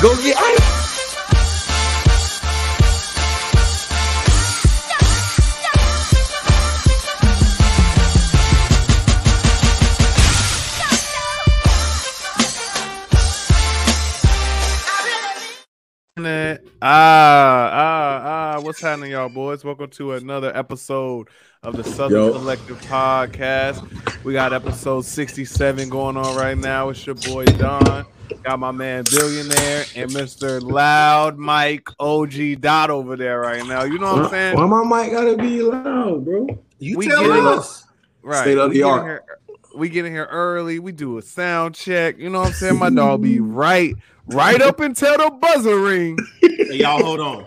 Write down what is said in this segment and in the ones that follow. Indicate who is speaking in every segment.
Speaker 1: Go get ice.
Speaker 2: Ah, ah, ah, what's happening, y'all boys? Welcome to another episode of the Southern
Speaker 1: Yo.
Speaker 2: Collective Podcast. We got episode 67 going on right now. It's your boy Don. Got my man Billionaire and Mr. Loud Mike OG Dot over there right now. You know what I'm saying?
Speaker 1: Why my mic gotta be loud, bro?
Speaker 3: You
Speaker 2: We
Speaker 3: tell
Speaker 2: get it.
Speaker 3: us.
Speaker 2: Right.
Speaker 1: State of
Speaker 2: we
Speaker 1: the
Speaker 2: get in
Speaker 1: art.
Speaker 2: here- We get in here early. We do a sound check. You know what I'm saying? My dog be right, right up until the buzzer ring.
Speaker 3: Hey, y'all hold on.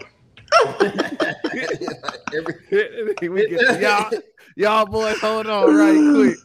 Speaker 2: we get y'all, y'all boys, hold on right quick.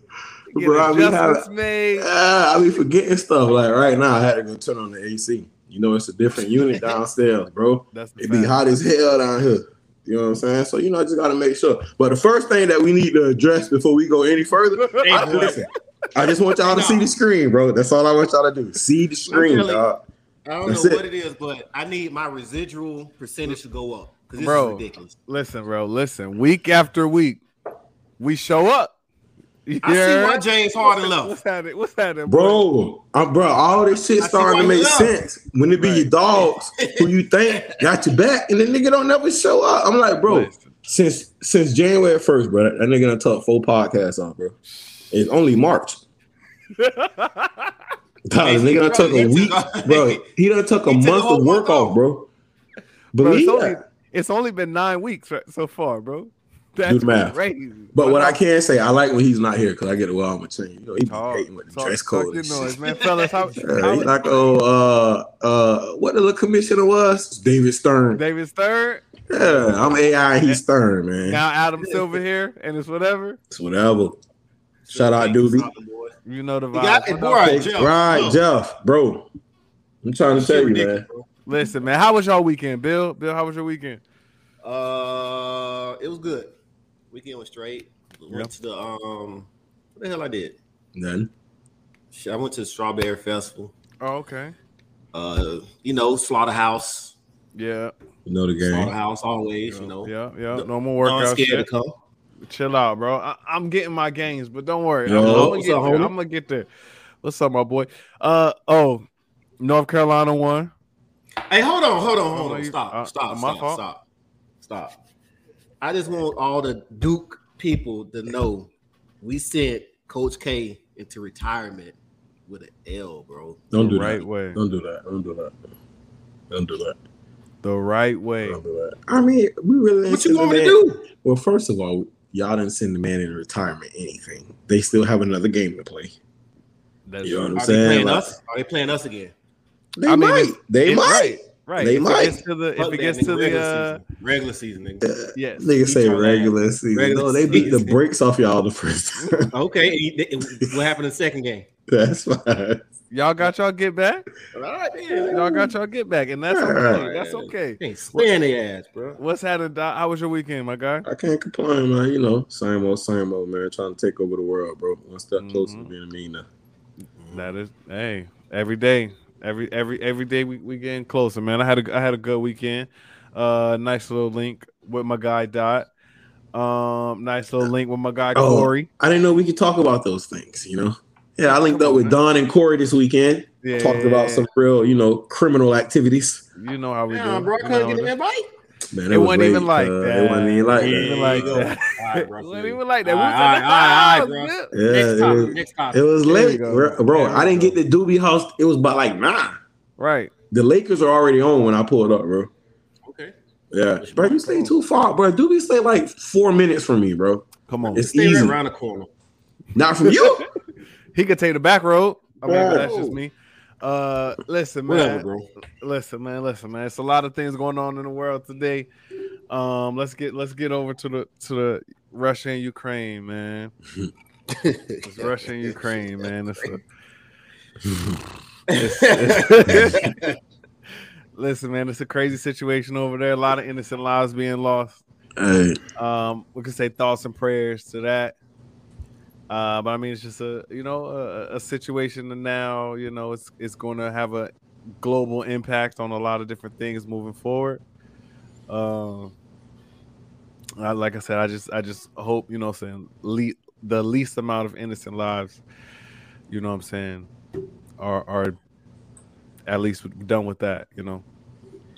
Speaker 2: Get
Speaker 1: Bro, I be
Speaker 2: adjustments
Speaker 1: having-
Speaker 2: made.
Speaker 1: Ah, I be forgetting stuff. Like right now, I had to go turn on the AC. You know, it's a different unit downstairs, bro.
Speaker 2: That's the
Speaker 1: It be hot as hell down here. You know what I'm saying? So you know, I just gotta make sure. But the first thing that we need to address before we go any further, I, listen. I just want y'all to see the screen, bro. That's all I want y'all to do. See the screen,
Speaker 3: really-
Speaker 1: dog.
Speaker 3: I don't
Speaker 1: That's
Speaker 3: know
Speaker 1: it.
Speaker 3: what it is, but I need my residual percentage to go up because this
Speaker 2: Bro.
Speaker 3: is ridiculous.
Speaker 2: Listen, bro. Listen. Week after week, we show up. You
Speaker 3: I see why James Harden
Speaker 2: What's
Speaker 3: left.
Speaker 2: happening? What's happening, boy?
Speaker 1: Bro, uh, bro, all this shit
Speaker 3: I
Speaker 1: starting to make
Speaker 3: love.
Speaker 1: sense when it be your dogs who you think got your back, and the nigga don't never show up. I'm like, bro,
Speaker 2: Listen.
Speaker 1: since since January first, bro, that nigga done took full podcast off, bro. It's only March. Dog, the nigga done took a week, bro. He done took a
Speaker 3: He
Speaker 1: month
Speaker 3: whole
Speaker 1: of work off,
Speaker 3: off.
Speaker 1: bro.
Speaker 2: Bro, it's
Speaker 1: Believe
Speaker 2: only
Speaker 1: that.
Speaker 2: it's only been nine weeks right- so far, bro. That's
Speaker 1: Do the math.
Speaker 2: crazy.
Speaker 1: But what I can say, I like when he's not here because I get to wear all my chain. You know, he be
Speaker 2: Talk,
Speaker 1: hating with the
Speaker 2: talk,
Speaker 1: dress code.
Speaker 2: your
Speaker 1: and
Speaker 2: noise,
Speaker 1: shit.
Speaker 2: man, fellas. How,
Speaker 1: Yeah,
Speaker 2: how
Speaker 1: he like oh uh uh what the commissioner was David Stern.
Speaker 2: David Stern.
Speaker 1: Yeah, I'm AI. He's Stern, man.
Speaker 2: Now Adam Silver here, and it's whatever.
Speaker 1: It's whatever. Shout out,
Speaker 3: Thank you,
Speaker 1: Doobie.
Speaker 2: You know the
Speaker 3: You got
Speaker 2: vibe.
Speaker 3: it, boy. Right, Jeff.
Speaker 1: right,
Speaker 3: Look.
Speaker 1: Jeff, bro. I'm trying to
Speaker 3: Shit
Speaker 1: tell you,
Speaker 3: ridiculous,
Speaker 1: man.
Speaker 2: Listen, man. How was y'all weekend, Bill? Bill, how was your weekend?
Speaker 3: Uh, it was good. Weekend was straight. Went
Speaker 2: Yep.
Speaker 3: to the um, what the hell I did?
Speaker 1: None.
Speaker 3: I went to the Strawberry Festival.
Speaker 2: Oh, okay.
Speaker 3: Uh, you know, Slaughterhouse,
Speaker 2: Yeah.
Speaker 1: You know the game.
Speaker 3: Slaughterhouse always. You know,
Speaker 2: Yeah, yeah.
Speaker 3: No-
Speaker 2: No more
Speaker 3: I'm scared
Speaker 2: shit.
Speaker 3: to come.
Speaker 2: Chill out, bro. I, I'm getting my gains, but don't worry.
Speaker 1: Yo,
Speaker 2: I'm, I'm gonna
Speaker 3: what's
Speaker 2: get
Speaker 3: up,
Speaker 2: there.
Speaker 3: homie?
Speaker 2: I'm gonna get there. What's up, my boy? Uh oh, North Carolina won.
Speaker 3: Hey, hold on, hold on,
Speaker 2: Oh,
Speaker 3: hold on. Stop,
Speaker 2: uh,
Speaker 3: stop,
Speaker 2: my
Speaker 3: stop, stop, stop. I just want all the Duke people to know we sent Coach K into retirement with an L, bro.
Speaker 1: Don't
Speaker 2: the
Speaker 1: do
Speaker 2: right
Speaker 1: that.
Speaker 2: way.
Speaker 1: Don't do that. Don't do that. Don't do that.
Speaker 2: The right way.
Speaker 1: Don't do that. I mean, we really.
Speaker 3: What you want me to do?
Speaker 1: Well, first of all, y'all didn't send the man into retirement anything. They still have another game to play.
Speaker 2: That's
Speaker 1: You know what I'm
Speaker 3: Are they
Speaker 1: saying?
Speaker 3: playing
Speaker 1: Like-
Speaker 3: us? Are they playing us again?
Speaker 1: They
Speaker 2: I mean,
Speaker 1: might.
Speaker 2: it's-
Speaker 1: they
Speaker 2: it's
Speaker 1: might.
Speaker 2: right. Right.
Speaker 1: They
Speaker 2: if
Speaker 1: might.
Speaker 2: It gets to the, if it gets
Speaker 3: nigga.
Speaker 2: to the
Speaker 3: regular
Speaker 2: uh,
Speaker 3: season. regular season, nigga.
Speaker 2: yes.
Speaker 1: Nigga say regular season.
Speaker 3: Regular
Speaker 1: no, they beat the
Speaker 3: season.
Speaker 1: brakes off y'all the first time.
Speaker 3: Okay, what happened in the second game?
Speaker 1: That's fine.
Speaker 2: Y'all got y'all get back.
Speaker 3: All right, man.
Speaker 2: Y'all got y'all get back, and that's okay.
Speaker 1: Alright.
Speaker 2: That's okay.
Speaker 3: They ain't slaying their ass, bro.
Speaker 2: What's happening? Doc? How was your weekend, my guy?
Speaker 1: I can't complain, man. You know, same old, same old, man. Trying to take over the world, bro. One step closer
Speaker 2: Mhm.
Speaker 1: to being a millionaire.
Speaker 2: That is, hey, every day, every every every day we we getting closer, man. I had a I had a good weekend. Uh, nice little link with my guy Dot. Um, nice little link with my guy
Speaker 1: Oh.
Speaker 2: Corey.
Speaker 1: I didn't know we could talk about those things, you know? Yeah, I linked up with. Don and Corey this weekend.
Speaker 2: Yeah,
Speaker 1: Talked about some real, you know, criminal activities.
Speaker 2: You know how we
Speaker 3: Yeah,
Speaker 2: do.
Speaker 3: bro, I couldn't
Speaker 2: know
Speaker 3: get an invite.
Speaker 1: Man,
Speaker 2: It
Speaker 1: was
Speaker 2: wasn't
Speaker 1: late,
Speaker 2: even like
Speaker 1: uh,
Speaker 2: that.
Speaker 1: It wasn't even like
Speaker 2: It
Speaker 1: that.
Speaker 2: like that.
Speaker 3: go. All right,
Speaker 2: It
Speaker 3: bro.
Speaker 2: wasn't even like that. We
Speaker 3: All
Speaker 2: was
Speaker 3: right,
Speaker 2: in the
Speaker 3: all right, all right, bro.
Speaker 1: Yeah,
Speaker 3: next
Speaker 1: it was-
Speaker 3: next topic.
Speaker 1: It was late, bro. bro I didn't
Speaker 2: go.
Speaker 1: get the Doobie House. It was about like nine.
Speaker 2: Right.
Speaker 1: The Lakers are already on when I pulled up, bro.
Speaker 3: Okay.
Speaker 1: Yeah, bro, you stay too far, bro. Doobie stay like four minutes from me, bro.
Speaker 2: Come on.
Speaker 1: It's
Speaker 3: Stay right
Speaker 1: easy.
Speaker 3: around the corner.
Speaker 1: Not from you.
Speaker 2: He could take the back road. I mean, but that's just me. Uh, listen, man.
Speaker 3: Whatever.
Speaker 2: Listen, man. Listen, man. It's a lot of things going on in the world today. Um, let's get let's get over to the to the Russia and Ukraine, man. It's Russia and Ukraine, man. It's a, it's- listen, man. It's a crazy situation over there. A lot of innocent lives being lost.
Speaker 1: Hey,
Speaker 2: Um, we can say thoughts and prayers to that. Uh, but I mean, it's just a you know a, a situation, and now you know it's it's going to have a global impact on a lot of different things moving forward. Um, I, like I said, I just I just hope you know what I'm saying le- the least amount of innocent lives, you know what I'm saying, are are at least done with that, you know.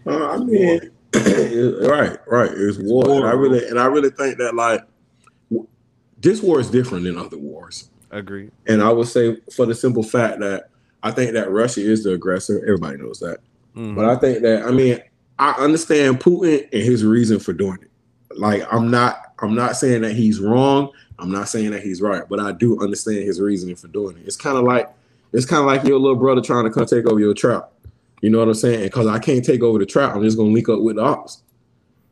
Speaker 1: Uh, I mean, right, right. It's war.
Speaker 3: war,
Speaker 1: and I really and I really think that like this war is different than other wars.
Speaker 2: Agree.
Speaker 1: And I would say for the simple fact that I think that Russia is the aggressor. Everybody knows that.
Speaker 2: Mhm.
Speaker 1: But I think that I mean I understand Putin and his reason for doing it. Like I'm not I'm not saying that he's wrong. I'm not saying that he's right, but I do understand his reasoning for doing it. It's kind of like it's kind of like your little brother trying to come take over your trap. You know what I'm saying? Because I can't take over the trap, I'm just gonna link up with the ops.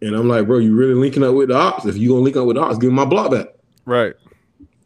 Speaker 1: And I'm like, bro, you really linking up with the ops? If you gonna link up with the ops, give me my block back.
Speaker 2: Right.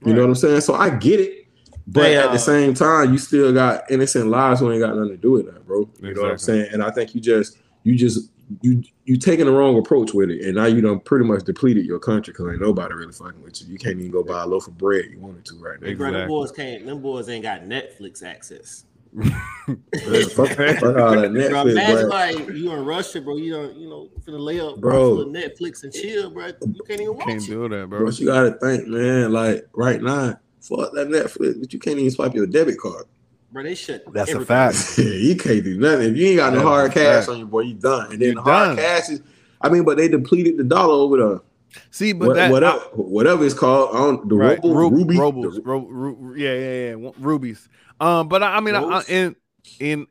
Speaker 1: You know what I'm saying? So I get it. But
Speaker 3: Hey,
Speaker 1: at
Speaker 3: uh,
Speaker 1: the same time, you still got innocent lives who ain't got nothing to do with that, bro. You know what I'm saying? And I think you just you just you you taking the wrong approach with it, and now you done pretty much depleted your country because ain't nobody really fucking with you. You can't even go buy a loaf of bread you wanted to right now.
Speaker 2: Exactly.
Speaker 3: Them boys can't. Them boys ain't got Netflix access.
Speaker 1: Fuck, fuck all that
Speaker 3: Bro,
Speaker 1: Netflix,
Speaker 3: imagine
Speaker 1: bro.
Speaker 3: like you in Russia, bro. You don't, you know, finna lay up,
Speaker 1: Bro.
Speaker 3: bro. Netflix and chill, bro. You can't even watch
Speaker 2: Can't
Speaker 3: it.
Speaker 2: do that, bro.
Speaker 1: But you gotta think, man. Like right now, fuck that Netflix, but you can't even swipe your debit card.
Speaker 3: Bro, they shut.
Speaker 2: That's a
Speaker 3: everything.
Speaker 2: fact.
Speaker 1: you can't do nothing if you ain't got no hard cash on you, boy. You done. And then the hard cash is. I mean, but they depleted the dollar over the
Speaker 2: See, but
Speaker 1: what,
Speaker 2: that
Speaker 1: whatever, whatever it's called. I don't, the
Speaker 2: right,
Speaker 1: ruble,
Speaker 2: Ru-
Speaker 1: ruby,
Speaker 2: rubles,
Speaker 1: the-
Speaker 2: ru- ru- yeah, yeah, yeah, rubies. Um, but I, I mean, I, in in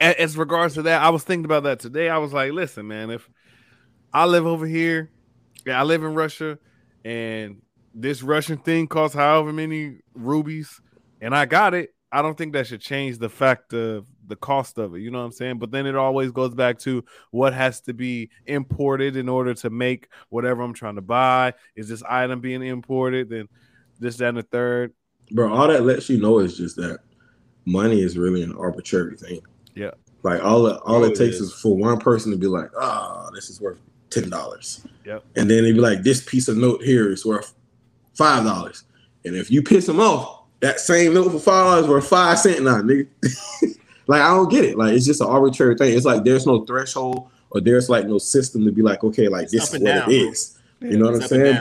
Speaker 2: as regards to that, I was thinking about that today. I was like, listen, man, if I live over here, yeah, I live in Russia, and this Russian thing costs however many rubies, and I got it. I don't think that should change the fact of the cost of it. You know what I'm saying? But then it always goes back to what has to be imported in order to make whatever I'm trying to buy. Is this item being imported? Then this, that, and the third.
Speaker 1: bro. All that lets you know is just that money is really an arbitrary thing.
Speaker 2: Yeah.
Speaker 1: Like all it, all
Speaker 3: Oh,
Speaker 1: it
Speaker 3: it
Speaker 1: takes
Speaker 3: is.
Speaker 1: is for one person to be like, ah, this is worth ten dollars.
Speaker 2: Yep.
Speaker 1: And then they'd be like, this piece of note here is worth five dollars. And if you piss them off, that same note for five dollars worth five cent now, nigga. like I don't get it. Like it's just an arbitrary thing. It's like there's no threshold or there's like no system to be like, okay, like
Speaker 3: It's
Speaker 1: this is what
Speaker 3: down,
Speaker 1: it
Speaker 3: bro.
Speaker 1: You know what I'm
Speaker 3: It's up and
Speaker 1: saying?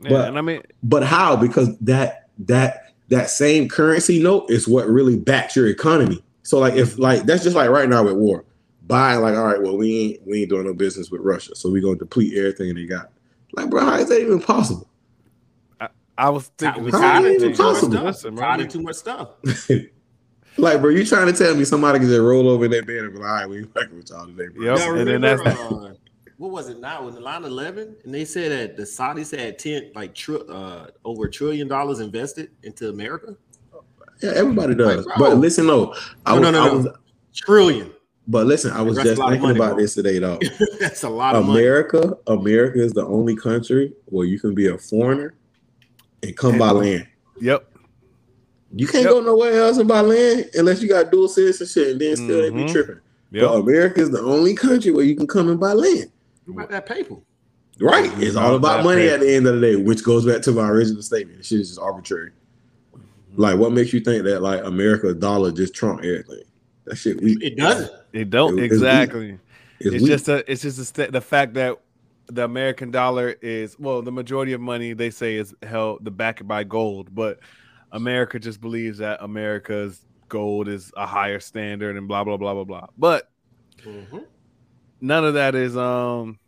Speaker 2: Yeah,
Speaker 1: But-
Speaker 2: and I mean,
Speaker 1: But how? Because that that that same currency note is what really backs your economy. So like if like that's just like right now with war. Buying like, all right, well, we ain't we ain't doing no business with Russia. So we're gonna deplete everything they got. Like, bro, how is that even possible?
Speaker 2: I was thinking
Speaker 3: We
Speaker 2: the
Speaker 1: How
Speaker 3: tired of too much
Speaker 1: possible?
Speaker 3: stuff.
Speaker 2: Listen, bro,
Speaker 3: Tired
Speaker 2: we-
Speaker 3: of too much stuff.
Speaker 1: like, bro, you trying to tell me somebody can just roll over in their bed and be like, all right, we ain't fucking with y'all today, bro.
Speaker 2: Yep.
Speaker 3: Y'all
Speaker 2: and then that's-
Speaker 3: uh, what was it now in the line 11 and they said that the saudis had 10 like tr- uh, over a trillion dollars invested into america
Speaker 1: Yeah, everybody does.
Speaker 3: Like,
Speaker 1: but listen, no, I
Speaker 3: No,
Speaker 1: was,
Speaker 3: no, no,
Speaker 1: I
Speaker 3: no.
Speaker 1: was
Speaker 3: trillion
Speaker 1: but listen, I was
Speaker 3: That's
Speaker 1: just thinking
Speaker 3: money,
Speaker 1: about
Speaker 3: bro.
Speaker 1: this today, though.
Speaker 3: that's a lot of money
Speaker 1: America, America is the only country where you can be a foreigner and come by land.
Speaker 2: Yep.
Speaker 1: You can't
Speaker 2: Yep.
Speaker 1: go nowhere else and buy land unless you got dual citizenship, and then still they be
Speaker 2: Mhm.
Speaker 1: tripping.
Speaker 2: Yep.
Speaker 1: But America is the only country where you can come and buy land.
Speaker 3: What about that paper
Speaker 1: Right? It's all about money
Speaker 2: paper.
Speaker 1: at the end of the day, which goes back to my original statement. Shit is just arbitrary. Like, what makes you think that like America's dollar just trump everything? That shit weak.
Speaker 3: it doesn't
Speaker 2: It don't
Speaker 1: It-
Speaker 2: exactly.
Speaker 1: It's,
Speaker 2: It's just a. It's just a st- the fact that the American dollar is well, the majority of money they say is held the backed by gold, but America just believes that America's gold is a higher standard and blah blah blah blah blah. But
Speaker 3: Mhm.
Speaker 2: None of that is um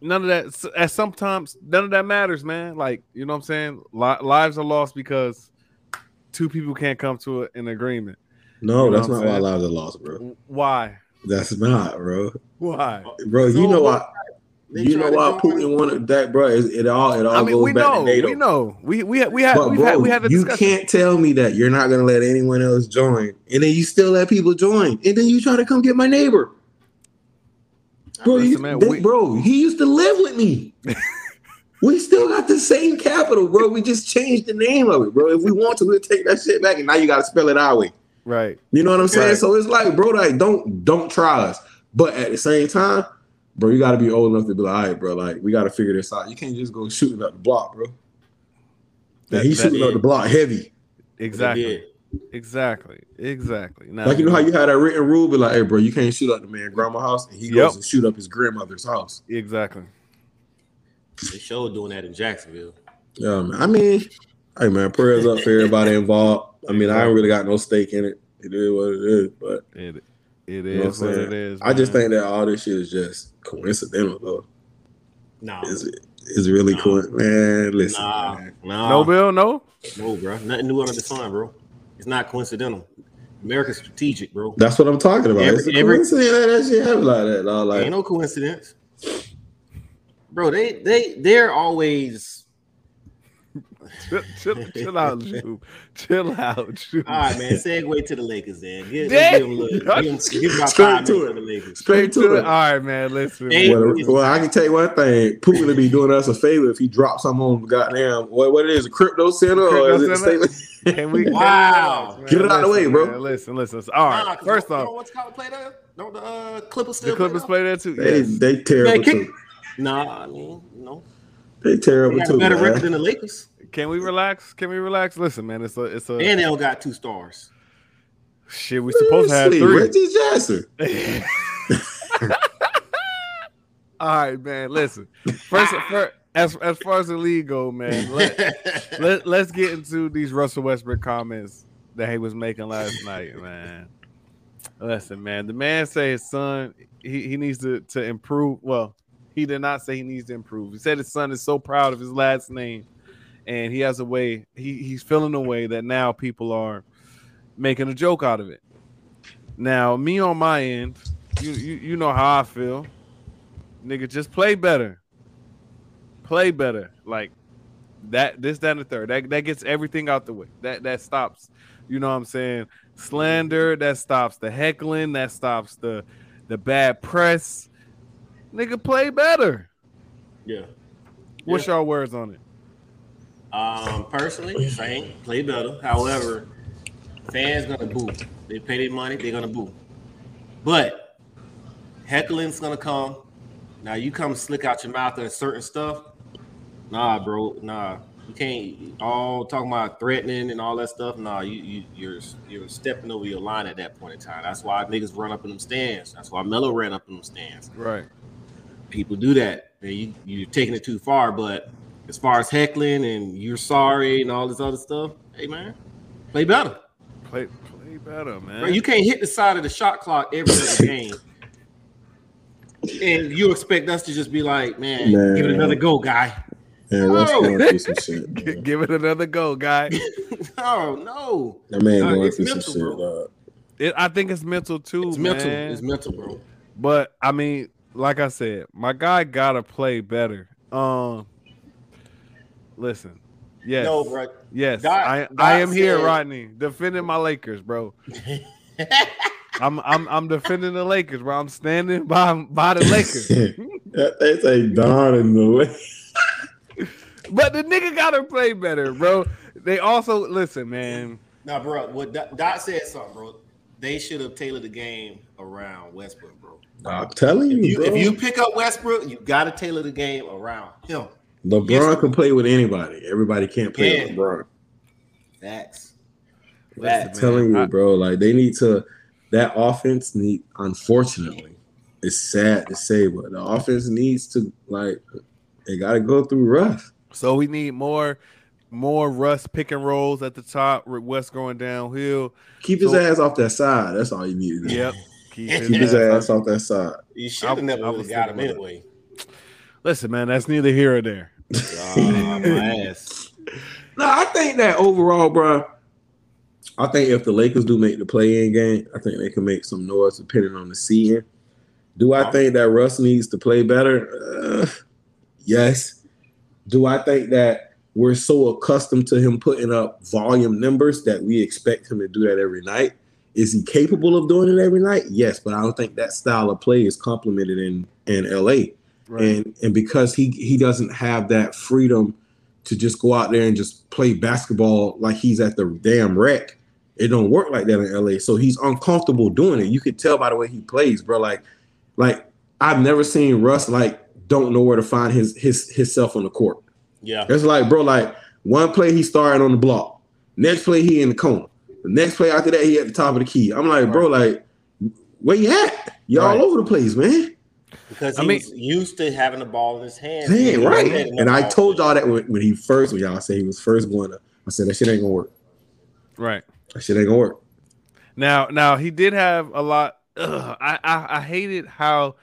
Speaker 2: none of that s- at sometimes none of that matters man like you know what i'm saying Li- lives are lost because two people can't come to a- an agreement
Speaker 1: no,
Speaker 2: you know
Speaker 1: that's
Speaker 2: what
Speaker 1: not
Speaker 2: I'm
Speaker 1: why
Speaker 2: saying?
Speaker 1: lives are lost, bro.
Speaker 2: why
Speaker 1: That's not, bro.
Speaker 2: why
Speaker 1: Bro, you
Speaker 3: So
Speaker 1: know
Speaker 3: what-
Speaker 1: why?
Speaker 3: They
Speaker 1: You know
Speaker 3: try to
Speaker 1: why
Speaker 3: join-
Speaker 1: Putin wanted that, bro? It, it all it all
Speaker 2: i mean
Speaker 1: goes
Speaker 2: we
Speaker 1: back
Speaker 2: know
Speaker 1: to NATO.
Speaker 2: we know we we we had
Speaker 1: But
Speaker 2: we
Speaker 1: bro,
Speaker 2: had we had a
Speaker 1: you can't tell me that you're not gonna let anyone else join, and then you still let people join, and then you try to come get my neighbor, bro.
Speaker 2: Listen,
Speaker 1: you,
Speaker 2: man,
Speaker 1: they-
Speaker 2: we-
Speaker 1: bro, he used to live with me. we still got the same capital, bro. We just changed the name of it, bro. If we want to, we'll take that shit back, and now you got to spell it our way.
Speaker 2: right
Speaker 1: You know what I'm saying?
Speaker 2: Right.
Speaker 1: So it's like, bro, like don't don't try us, but at the same time, bro, you got to be old enough to be like, all right, bro, like we got to figure this out. You can't just go shooting up the block, bro. Yeah,
Speaker 2: That-
Speaker 1: he's
Speaker 2: that-
Speaker 1: shooting up the block heavy.
Speaker 2: Exactly
Speaker 3: did.
Speaker 2: Exactly. Exactly. Now,
Speaker 1: Like you know how you had that written rule, be like, "Hey, bro, you can't shoot up the man grandma house," and he
Speaker 2: Yep.
Speaker 1: goes and shoot up his grandmother's house.
Speaker 2: exactly.
Speaker 3: They showed doing that in Jacksonville.
Speaker 1: Yeah, man. I mean, hey, man, prayers up for everybody involved. I mean, I ain't really got no stake in it. It is what it is, but
Speaker 2: It it
Speaker 1: You know what
Speaker 2: what
Speaker 1: I'm
Speaker 2: it
Speaker 1: saying?
Speaker 2: is.
Speaker 1: I just think that all this shit is just coincidental, though.
Speaker 3: No,
Speaker 1: Is it? Is really
Speaker 3: Nah.
Speaker 1: cool, man. Listen,
Speaker 3: nah,
Speaker 1: man.
Speaker 3: nah,
Speaker 2: no bill, no.
Speaker 3: no, bro. Nothing new under the sun, bro. It's not coincidental. America's strategic, bro.
Speaker 1: that's what I'm talking about.
Speaker 3: Every-
Speaker 1: it's a
Speaker 3: every-
Speaker 1: coincidence that shit happen like that. dawg. Like,
Speaker 3: Ain't no coincidence, bro. They they they're always.
Speaker 2: Chill, chill, chill out, Ju. Chill out, Ju.
Speaker 3: All right, man. Segue to the Lakers, then. Give,
Speaker 2: Damn.
Speaker 3: give them a little. Give them, give them about
Speaker 1: Straight
Speaker 3: five
Speaker 1: to
Speaker 3: minutes
Speaker 1: it.
Speaker 3: for the Lakers.
Speaker 1: straight to it.
Speaker 2: All right, man. Listen.
Speaker 1: Well, well, I can tell you one thing. Putin would be doing us a favor if he drops something on goddamn what, what it is, a crypto center or is it
Speaker 2: Crypto
Speaker 1: a
Speaker 2: center?
Speaker 1: statement?
Speaker 2: Can we
Speaker 3: Wow.
Speaker 2: man,
Speaker 1: Get it out of the way, bro.
Speaker 2: man, Listen, listen. listen. All right.
Speaker 3: Nah, 'cause
Speaker 2: First off,
Speaker 3: don't what's called play there? Don't the uh, Clippers still
Speaker 2: the Clippers
Speaker 3: play
Speaker 2: play there too.
Speaker 1: They
Speaker 2: Yes.
Speaker 1: they terrible
Speaker 3: Man, kick-
Speaker 1: too.
Speaker 3: Nah, I mean, no.
Speaker 1: They
Speaker 3: They
Speaker 1: terrible
Speaker 3: got a
Speaker 1: too.
Speaker 3: better record than the Lakers,
Speaker 2: Can we relax? Can we relax? Listen, man. It's a it's a
Speaker 3: and they got two stars.
Speaker 2: shit. We supposed to have
Speaker 1: Sleep,
Speaker 2: three.
Speaker 1: Reggie Jackson.
Speaker 2: All right, man. Listen. First, first as as far as the league go, man. Let, let let's get into these Russell Westbrook comments that he was making last night, man. Listen, man. The man say his son he, he needs to to improve. Well, he did not say he needs to improve. He said his son is so proud of his last name, and he has a way. He he's feeling a way that now people are making a joke out of it. Now, me on my end, you you, you know how I feel. Nigga, just play better. Play better. Like that, this, that, and the third. That that gets everything out the way. That that stops, you know what I'm saying? Slander, that stops the heckling, that stops the the bad press. Nigga, play better.
Speaker 3: yeah.
Speaker 2: What's your words on it?
Speaker 3: Um, personally, same. Play better. However, fans gonna boo. They pay their money. They're gonna boo. But heckling's gonna come. Now you come slick out your mouth and certain stuff. Nah, bro. Nah, you can't. All talking about threatening and all that stuff. Nah, you you you're you're stepping over your line at that point in time. That's why niggas run up in them stands. That's why Melo ran up in them stands.
Speaker 2: Right.
Speaker 3: People do that. And you you're taking it too far. But as far as heckling and you're sorry and all this other stuff, hey man, play better.
Speaker 2: Play play better, man.
Speaker 3: Bro, you can't hit the side of the shot clock every other game. And you expect us to just be like, man,
Speaker 1: Man.
Speaker 3: give it another go, guy.
Speaker 1: Man, Russ
Speaker 3: No.
Speaker 1: going through some shit.
Speaker 2: G- Give it another go, guy.
Speaker 3: oh no.
Speaker 1: That man
Speaker 3: Nah,
Speaker 1: going
Speaker 3: it's
Speaker 1: through some
Speaker 3: mental,
Speaker 1: shit, dog.
Speaker 2: It, I think it's mental too,
Speaker 3: It's
Speaker 2: man.
Speaker 3: mental. It's mental, bro.
Speaker 2: But I mean, like I said, my guy gotta play better. Um, listen, yes,
Speaker 3: No, bro.
Speaker 2: yes,
Speaker 3: Doc-
Speaker 2: I
Speaker 3: Doc
Speaker 2: I am here, Rodney, defending my Lakers, bro. I'm I'm I'm defending the Lakers, bro. I'm standing by by the Lakers.
Speaker 1: That- they say Don in the way.
Speaker 2: but the nigga gotta play better, bro. They also listen, man.
Speaker 3: Nah, bro. What Dot Dot said something, bro. They should have tailored the game around Westbrook, bro.
Speaker 1: I'm telling you,
Speaker 3: If you,
Speaker 1: bro.
Speaker 3: if you pick up Westbrook, you got to tailor the game around him.
Speaker 1: LeBron
Speaker 3: Yes,
Speaker 1: can play with anybody. Everybody can't play
Speaker 3: Yeah.
Speaker 1: with LeBron.
Speaker 3: Facts.
Speaker 2: Listen,
Speaker 1: I'm
Speaker 3: Facts.
Speaker 1: telling you, bro. Like they need to. That offense need. Unfortunately, it's sad to say, but the offense needs to like. They got to go through rough.
Speaker 2: So we need more more Russ pick and rolls at the top. West going downhill.
Speaker 1: Keep his
Speaker 2: So-
Speaker 1: ass off that side. That's all you need.
Speaker 2: Yep. Keep
Speaker 1: Keep his ass off that side.
Speaker 3: You should
Speaker 2: I-
Speaker 3: have never
Speaker 2: I
Speaker 3: really
Speaker 2: was
Speaker 3: got him
Speaker 2: thinking about
Speaker 3: anyway.
Speaker 2: Listen, man, that's neither here or there.
Speaker 3: My ass.
Speaker 1: No, I think that overall, bro. I think if the Lakers do make the play-in game, I think they can make some noise depending on the seeding. Do I think that Russ needs to play better? Uh, yes. Do I think that we're so accustomed to him putting up volume numbers that we expect him to do that every night? Is he capable of doing it every night? Yes, but I don't think that style of play is complemented in in LA and and because he he doesn't have that freedom to just go out there and just play basketball like he's at the damn wreck. It don't work like that in LA. So he's uncomfortable doing it. You could tell by the way he plays, bro. Like, like I've never seen Russ like don't know where to find his his himself on the court.
Speaker 3: Yeah.
Speaker 1: It's like, bro, like one play he started on the block, next play he in the corner, The next play after that, he at the top of the key. I'm like, bro, like, where you at? You
Speaker 2: Right.
Speaker 1: all over the place, man.
Speaker 3: Because
Speaker 2: I mean-
Speaker 3: was used to having the ball in his hands.
Speaker 1: Man,
Speaker 3: He
Speaker 1: right. And I told y'all that when, when he first, when y'all say he was first going to, I said that shit ain't gonna work.
Speaker 2: Right.
Speaker 1: That shit ain't gonna work.
Speaker 2: Now, now he did have a lot. Ugh, I, I I hated how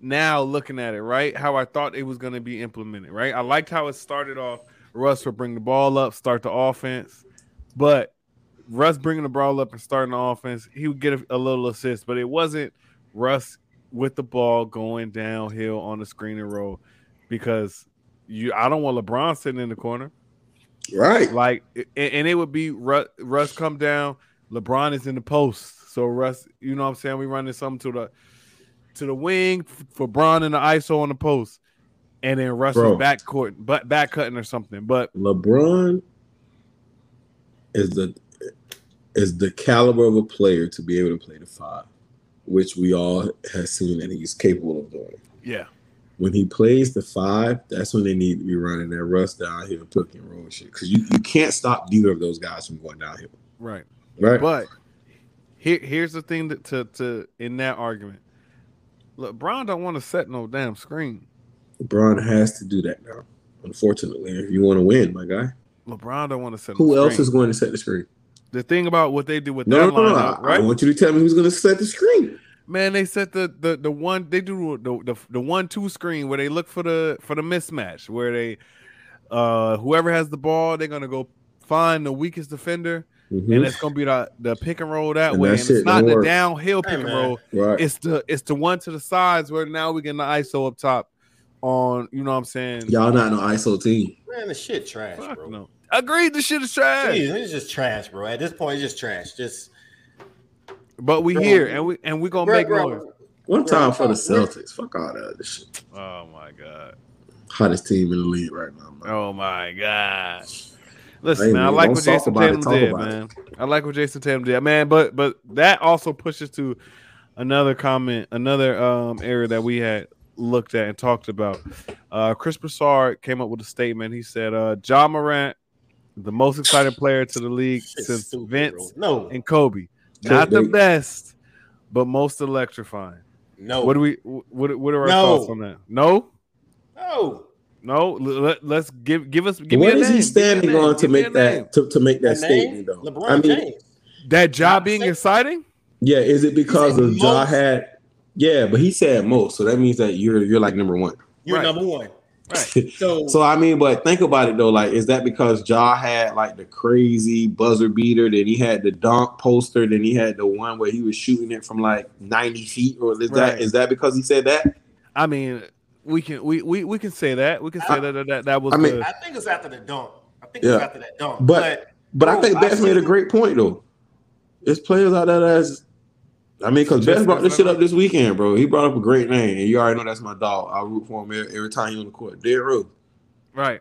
Speaker 2: now looking at it, right? How I thought it was going to be implemented, right? I liked how it started off. Russ would bring the ball up, start the offense, but Russ bringing the ball up and starting the offense, he would get a, a little assist, but it wasn't Russ with the ball going downhill on the screen and roll because you. I don't want LeBron sitting in the corner.
Speaker 1: Right.
Speaker 2: Like, and, it would be Russ, Russ come down. LeBron is in the post, so Russ, you know what I'm saying? We running something to the to the wing for Bron and the ISO on the post, and then Russ
Speaker 1: Bro.
Speaker 2: is back court, but back cutting or something. But
Speaker 1: LeBron is the is the caliber of a player to be able to play the five, which we all have seen that he's capable of doing.
Speaker 2: yeah,
Speaker 1: When he plays the five, that's when they need to be running that Russ down here, pick and roll shit. Because you, you can't stop either of those guys from going downhill.
Speaker 2: right.
Speaker 1: Right.
Speaker 2: But here, here's the thing that to to in that argument, LeBron don't want to set no damn screen.
Speaker 1: LeBron has to do that now. Unfortunately, if you want to win, my guy.
Speaker 2: LeBron don't want to set.
Speaker 1: Who else is going to set the screen?
Speaker 2: The thing about what they do with
Speaker 1: No,
Speaker 2: that
Speaker 1: no, no.
Speaker 2: lineup,
Speaker 1: I,
Speaker 2: right?
Speaker 1: I want you to tell me who's going to set the screen.
Speaker 2: Man, they set the the the one they do the the, the one two screen where they look for the for the mismatch where they uh whoever has the ball they're gonna go find the weakest defender
Speaker 1: Mhm.
Speaker 2: and it's gonna be the the pick and roll that
Speaker 1: And
Speaker 2: way
Speaker 1: that
Speaker 2: and it's not
Speaker 1: don't
Speaker 2: the
Speaker 1: work.
Speaker 2: downhill
Speaker 3: Hey,
Speaker 2: pick and roll
Speaker 1: Right.
Speaker 2: it's the it's the one to the sides where now we get the ISO up top on you know what I'm saying
Speaker 1: Y'all not no ISO team.
Speaker 3: Man, the shit trash,
Speaker 2: Fuck
Speaker 3: bro.
Speaker 2: no agreed the shit is trash
Speaker 3: Jeez, it's just trash, bro. At this point, it's just trash. Just
Speaker 2: but we
Speaker 3: Bro,
Speaker 2: here and we and we gonna
Speaker 3: bro,
Speaker 2: make
Speaker 3: bro,
Speaker 2: noise
Speaker 1: One time for the Celtics. Fuck all that other shit.
Speaker 2: oh my god
Speaker 1: Hottest team in the league right now. Man.
Speaker 2: Oh my god. Listen,
Speaker 1: Hey,
Speaker 2: man, I like what Jayson
Speaker 1: about it,
Speaker 2: Tatum did,
Speaker 1: about it.
Speaker 2: man. I like what Jayson Tatum did, man. But but that also pushes to another comment, another um area that we had looked at and talked about. Uh Chris Broussard came up with a statement. He said, uh Ja Morant, the most exciting player to the league
Speaker 3: shit's
Speaker 2: since
Speaker 3: stupid,
Speaker 2: Vince
Speaker 3: bro. No,
Speaker 2: and Kobe. Not the best, but most electrifying.
Speaker 3: no,
Speaker 2: What do we what what are our
Speaker 3: No.
Speaker 2: thoughts on that? No?
Speaker 3: no.
Speaker 2: No, let, us give give us give
Speaker 1: what
Speaker 2: me a
Speaker 1: is
Speaker 2: name.
Speaker 1: he
Speaker 2: Give me a
Speaker 1: standing on to make that to, to make that
Speaker 3: A name?
Speaker 1: statement though?
Speaker 3: LeBron
Speaker 1: I mean,
Speaker 3: James.
Speaker 2: That job being
Speaker 3: saying-
Speaker 2: exciting?
Speaker 1: yeah, is it because
Speaker 3: said
Speaker 1: of Ja
Speaker 3: most.
Speaker 1: had? Yeah, but he said most, so that means that you're you're like number one.
Speaker 3: You're
Speaker 2: Right.
Speaker 3: number one.
Speaker 2: Right.
Speaker 3: So,
Speaker 1: So I mean, but think about it though. Like, is that because Ja had like the crazy buzzer beater? Then he had the dunk poster. Then he had the one where he was shooting it from like ninety feet. Or is
Speaker 2: Right.
Speaker 1: that is that because he said that?
Speaker 2: I mean, we can we we, we can say that. We can say
Speaker 3: I-
Speaker 2: that that, that, that was
Speaker 1: I mean-
Speaker 2: the,
Speaker 3: I think it's after the dunk. I think
Speaker 1: Yeah.
Speaker 3: it's after that dunk.
Speaker 1: But-
Speaker 3: But,
Speaker 1: But I
Speaker 3: oh,
Speaker 1: think
Speaker 3: I
Speaker 1: Best made a great point though. It's players out there that's. I mean, because
Speaker 2: Just
Speaker 1: Best brought this shit up this weekend, bro. He brought up a great name, and you already know that's my dog. I root for him every, every time he's on the court. Derrick Rose.
Speaker 2: right.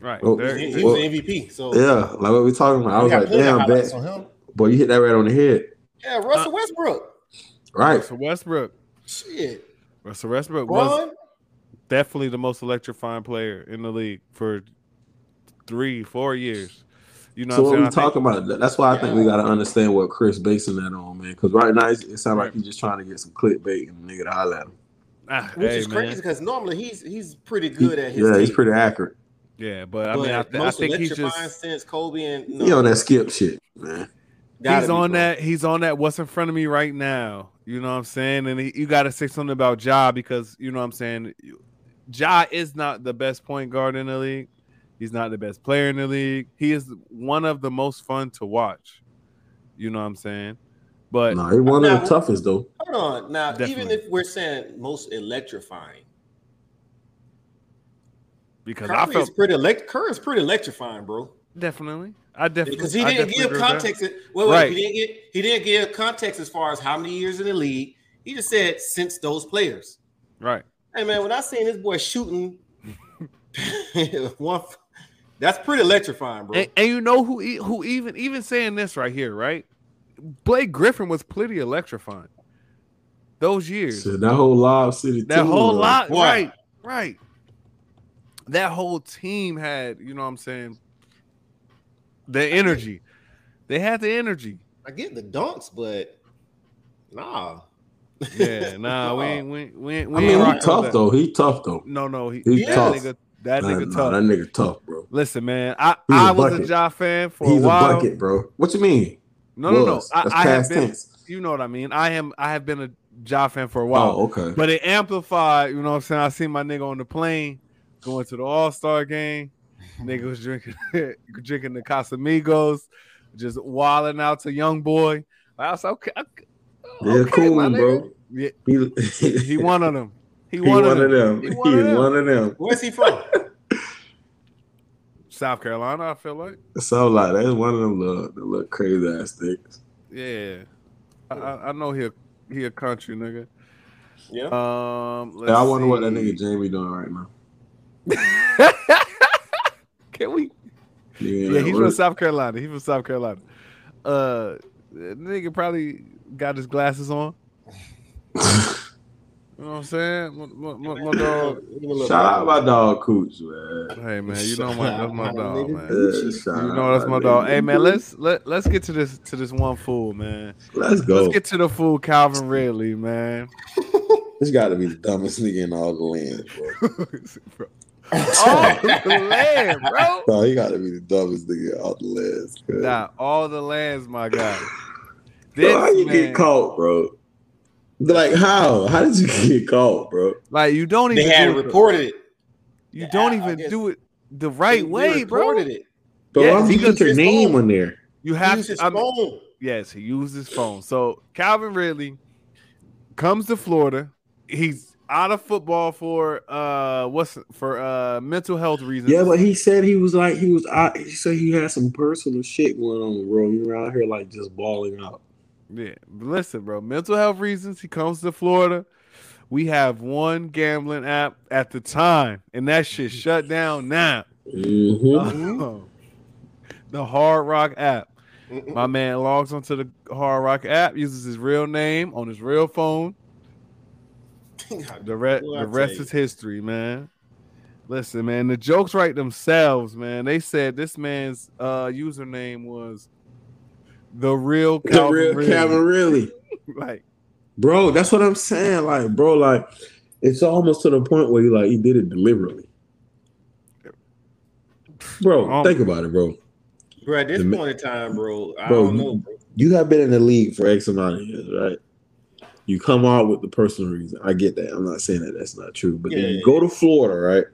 Speaker 2: Right.
Speaker 1: Oh,
Speaker 2: There-
Speaker 3: he,
Speaker 2: there-
Speaker 3: he was the MVP. So
Speaker 1: Yeah, like what we talking about. I was like, damn,
Speaker 3: highlights
Speaker 1: Bet,
Speaker 3: on him.
Speaker 1: boy, you hit that right on the head.
Speaker 3: Yeah, Russell uh, Westbrook.
Speaker 1: Right.
Speaker 2: So Westbrook.
Speaker 3: Shit,
Speaker 2: Russell Westbrook was definitely the most electrifying player in the league for three, four years. You know
Speaker 1: So
Speaker 2: what
Speaker 1: what
Speaker 2: I'm
Speaker 1: we
Speaker 2: saying? I
Speaker 1: talking about? That's why I think we got to understand what Chris basing that on, man. Because right now it sounds like he's just trying to get some clickbait and nigga to holler at him.
Speaker 2: Ah,
Speaker 3: Which
Speaker 2: hey,
Speaker 3: is
Speaker 2: man.
Speaker 3: crazy because normally he's he's pretty good at his.
Speaker 1: yeah, he's pretty accurate.
Speaker 2: Yeah, but I
Speaker 3: But
Speaker 2: mean, I, th- I think he's just
Speaker 3: since Kobe and no,
Speaker 1: He on that skip shit, man.
Speaker 3: gotta
Speaker 2: he's on
Speaker 3: bro.
Speaker 2: that. He's on that. What's in front of me right now? You know what I'm saying? And he, you got to say something about Ja because you know what I'm saying. Ja is not the best point guard in the league. He's not the best player in the league. He is one of the most fun to watch. You know what I'm saying? But
Speaker 1: No, he one of the toughest though.
Speaker 3: Hold on, now even if we're saying most electrifying,
Speaker 2: because I
Speaker 3: Curry is
Speaker 2: felt
Speaker 3: pretty elect. Curry is pretty electrifying, bro.
Speaker 2: definitely, I definitely
Speaker 3: Because he didn't give
Speaker 2: agree with that.
Speaker 3: context. Well, wait,
Speaker 2: Right.
Speaker 3: he didn't get he didn't give context as far as how many years in the league. He just said since those players.
Speaker 2: Right.
Speaker 3: Hey man, when I seen this boy shooting one, that's pretty electrifying, bro.
Speaker 2: And, and you know who e- who even even saying this right here, right? Blake Griffin was pretty electrifying. Those years.
Speaker 1: So that whole Lob City,
Speaker 2: that
Speaker 1: team,
Speaker 2: whole
Speaker 1: though.
Speaker 2: lot,
Speaker 3: Why?
Speaker 2: right, right. That whole team had, you know what I'm saying, the energy. They had the energy.
Speaker 3: I get the dunks, but nah.
Speaker 2: Yeah, nah, we ain't, we ain't, we ain't, we
Speaker 1: I mean, he tough though. He tough though.
Speaker 2: No, no, he,
Speaker 1: He
Speaker 2: that
Speaker 1: tough.
Speaker 2: nigga, that nigga
Speaker 1: nah,
Speaker 2: tough.
Speaker 1: that nigga tough, bro.
Speaker 2: Listen, man, I,
Speaker 1: He's
Speaker 2: I
Speaker 1: a
Speaker 2: was a. Ja fan for
Speaker 1: He's
Speaker 2: a
Speaker 1: a bucket, bro. What you mean?
Speaker 2: No, no, no. I, I have been.
Speaker 1: tense.
Speaker 2: You know what I mean. I am. I have been a Ja fan for a while.
Speaker 1: Oh, okay.
Speaker 2: But it amplified, you know what I'm saying? I seen my nigga on the plane going to the All-Star game. nigga was drinking drinking the Casamigos, just wilding out to young boy. I was okay. okay,
Speaker 1: Yeah,
Speaker 2: okay,
Speaker 1: cool, bro.
Speaker 2: Yeah,
Speaker 1: He,
Speaker 2: he one of them. He,
Speaker 1: He
Speaker 2: one,
Speaker 1: one
Speaker 2: of
Speaker 1: of
Speaker 2: them.
Speaker 1: them.
Speaker 2: He
Speaker 1: He
Speaker 2: one of them.
Speaker 1: one of them.
Speaker 3: Where's he from?
Speaker 2: South Carolina, I feel like.
Speaker 1: So like that's one of them little, the little crazy ass things.
Speaker 2: Yeah. I, I, I know he a, he a country nigga.
Speaker 3: Yeah.
Speaker 2: Um,
Speaker 1: Yeah, I wonder what that nigga Jamie doing right now.
Speaker 2: see. Can we
Speaker 1: Yeah,
Speaker 2: Yeah, he's
Speaker 1: what-
Speaker 2: from South Carolina. He's from South Carolina. Uh, nigga probably got his glasses on. You know what I'm saying? My, my, my, my dog.
Speaker 1: Shout out my dog Cooch, man.
Speaker 2: Hey man, you know my that's my dog, man. You know that's my dog. Hey man, let's let let's get to this to this one fool, man.
Speaker 1: let's go.
Speaker 2: Let's get to the fool Calvin Ridley, man.
Speaker 1: this got to be the dumbest nigga in all the land, bro.
Speaker 2: Bro. All the land, bro.
Speaker 1: No, he got to be the dumbest nigga in all the lands. cuz.
Speaker 2: Nah, all the lands, my guy.
Speaker 1: Bro, how you
Speaker 2: man,
Speaker 1: get caught, bro? Like how? How did you get caught, bro?
Speaker 2: Like you don't even.
Speaker 3: They
Speaker 2: even
Speaker 3: had
Speaker 2: do it,
Speaker 3: reported it.
Speaker 2: you don't even do it the right
Speaker 3: They
Speaker 2: way, bro.
Speaker 3: reported it.
Speaker 1: But
Speaker 2: Yeah,
Speaker 1: why
Speaker 2: he
Speaker 1: you put your name
Speaker 3: phone.
Speaker 1: on there?
Speaker 2: You
Speaker 3: He
Speaker 2: have
Speaker 3: used his
Speaker 2: to. I mean, yes, he used his phone. So Calvin Ridley comes to Florida. He's out of football for uh what's for uh mental health reasons.
Speaker 1: Yeah, but he said he was like he was. out he said he had some personal shit going on, bro. You were out here like just balling out.
Speaker 2: Yeah, but listen, bro. Mental health reasons. He comes to Florida. We have one gambling app at the time, and that shit shut down now.
Speaker 1: Mm-hmm.
Speaker 2: Uh, the Hard Rock app.
Speaker 3: Mm-mm.
Speaker 2: My man logs onto the Hard Rock app, uses his real name on his real phone. The, re- the rest is history, man. Listen, man, the jokes write themselves, man. They said this man's uh username was the real
Speaker 1: The real
Speaker 2: Ridley.
Speaker 1: Calvin, really,
Speaker 2: like
Speaker 1: bro. That's what I'm saying. Like, bro, like it's almost to the point where you like he did it deliberately, bro.
Speaker 2: Oh.
Speaker 1: Think about it, bro.
Speaker 3: Bro, at this
Speaker 1: The
Speaker 3: point in time, bro, I
Speaker 1: Bro,
Speaker 3: don't
Speaker 1: you-
Speaker 3: know, bro.
Speaker 1: You have been in the league for X amount of years, right? You come out with the personal reason. I get that. I'm not saying that that's not true, but then you
Speaker 3: yeah,
Speaker 1: go to Florida, right?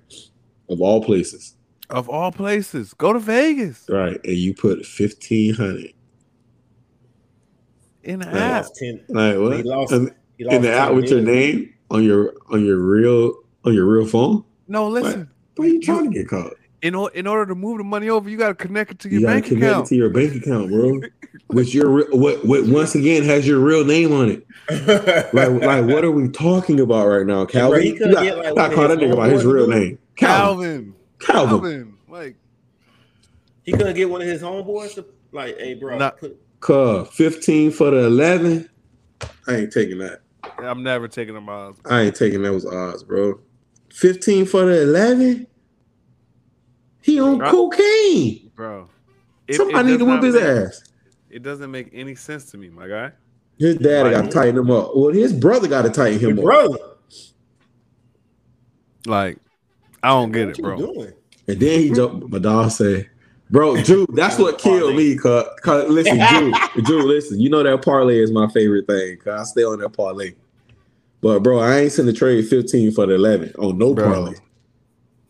Speaker 1: Of all places,
Speaker 2: of all places, go to Vegas
Speaker 1: right? And you put fifteen hundred.
Speaker 2: In the app.
Speaker 3: Lost 10.
Speaker 1: Like what?
Speaker 3: He lost-
Speaker 1: And-
Speaker 3: He lost
Speaker 1: in the app
Speaker 3: 10
Speaker 1: with your name on your on your real on your real phone?
Speaker 2: No, listen.
Speaker 1: Why are you trying to get caught?
Speaker 2: In, or, in order to move the money over, you got to connect it to your
Speaker 1: You
Speaker 2: bank
Speaker 1: connect
Speaker 2: account.
Speaker 1: it to your bank account, bro. Which your re- what what once again has your real name on it. Like like what are we talking about right now, Calvin?
Speaker 3: he
Speaker 1: you got,
Speaker 3: get, like,
Speaker 1: got caught
Speaker 3: his
Speaker 1: that nigga by his real
Speaker 3: to do it.
Speaker 1: name. Calvin.
Speaker 2: Calvin,
Speaker 1: Calvin.
Speaker 2: Calvin, like
Speaker 3: he couldn't get one of his homeboys to like, hey, bro,
Speaker 2: Nah.
Speaker 3: put,
Speaker 1: Cuh, 15 for the 11. I ain't taking that.
Speaker 2: I'm never taking them out.
Speaker 1: I ain't taking those odds, bro. 15 for the 11? He on
Speaker 2: Right.
Speaker 1: cocaine.
Speaker 2: bro. It-
Speaker 1: Somebody
Speaker 2: it
Speaker 1: need to whip his
Speaker 2: make-
Speaker 1: ass.
Speaker 2: It doesn't make any sense to me, my guy.
Speaker 1: His dad
Speaker 2: Right.
Speaker 1: got to tighten him up. Well, his brother got to tighten him up.
Speaker 3: brother.
Speaker 2: Like, I don't get
Speaker 3: What
Speaker 2: it, bro.
Speaker 3: doing?
Speaker 1: And then he jumped. My dog said, "Bro, Drew, that's what killed me." Cause, cause listen, Drew, Drew, listen. You know that parlay is my favorite thing. Cause I stay on that parlay. But bro, I ain't send the trade fifteen for the eleven on no
Speaker 2: Bro,
Speaker 1: parlay.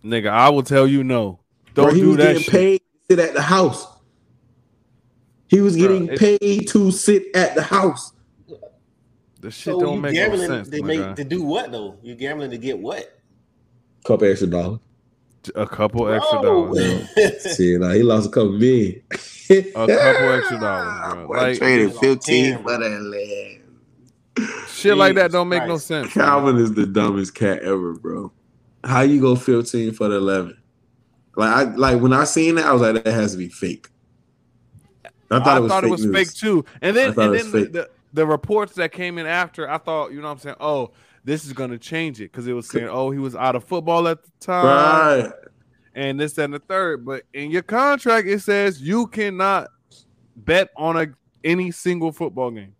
Speaker 2: Nigga, I will tell you no. Don't
Speaker 1: Bro, he
Speaker 2: do
Speaker 1: was
Speaker 2: that
Speaker 1: getting
Speaker 2: shit.
Speaker 1: paid to sit at the house. He was getting
Speaker 2: it-
Speaker 1: paid to sit at the house.
Speaker 2: The shit
Speaker 3: So
Speaker 2: don't
Speaker 3: you
Speaker 2: make no sense.
Speaker 3: They
Speaker 2: my
Speaker 3: make
Speaker 2: guy.
Speaker 3: to do what though? You gambling to get what?
Speaker 1: Couple extra dollars.
Speaker 2: A couple extra dollars.
Speaker 1: See, now he lost a couple million.
Speaker 2: A couple extra dollars, bro.
Speaker 1: Boy,
Speaker 2: Like,
Speaker 1: traded 15 for that land.
Speaker 2: shit like that don't make no sense. man.
Speaker 1: Calvin is the dumbest cat ever, bro. How you go 15 for the 11? Like I like when I seen that, I was like, that has to be fake. I thought it was fake. news.
Speaker 2: fake too. And then and then
Speaker 1: fake.
Speaker 2: the, the reports that came in after, I thought, you know what I'm saying? Oh, this is gonna change it because it was saying, oh, he was out of football at the time,
Speaker 1: Right.
Speaker 2: and this that, and the third. But in your contract, it says you cannot bet on a any single football game.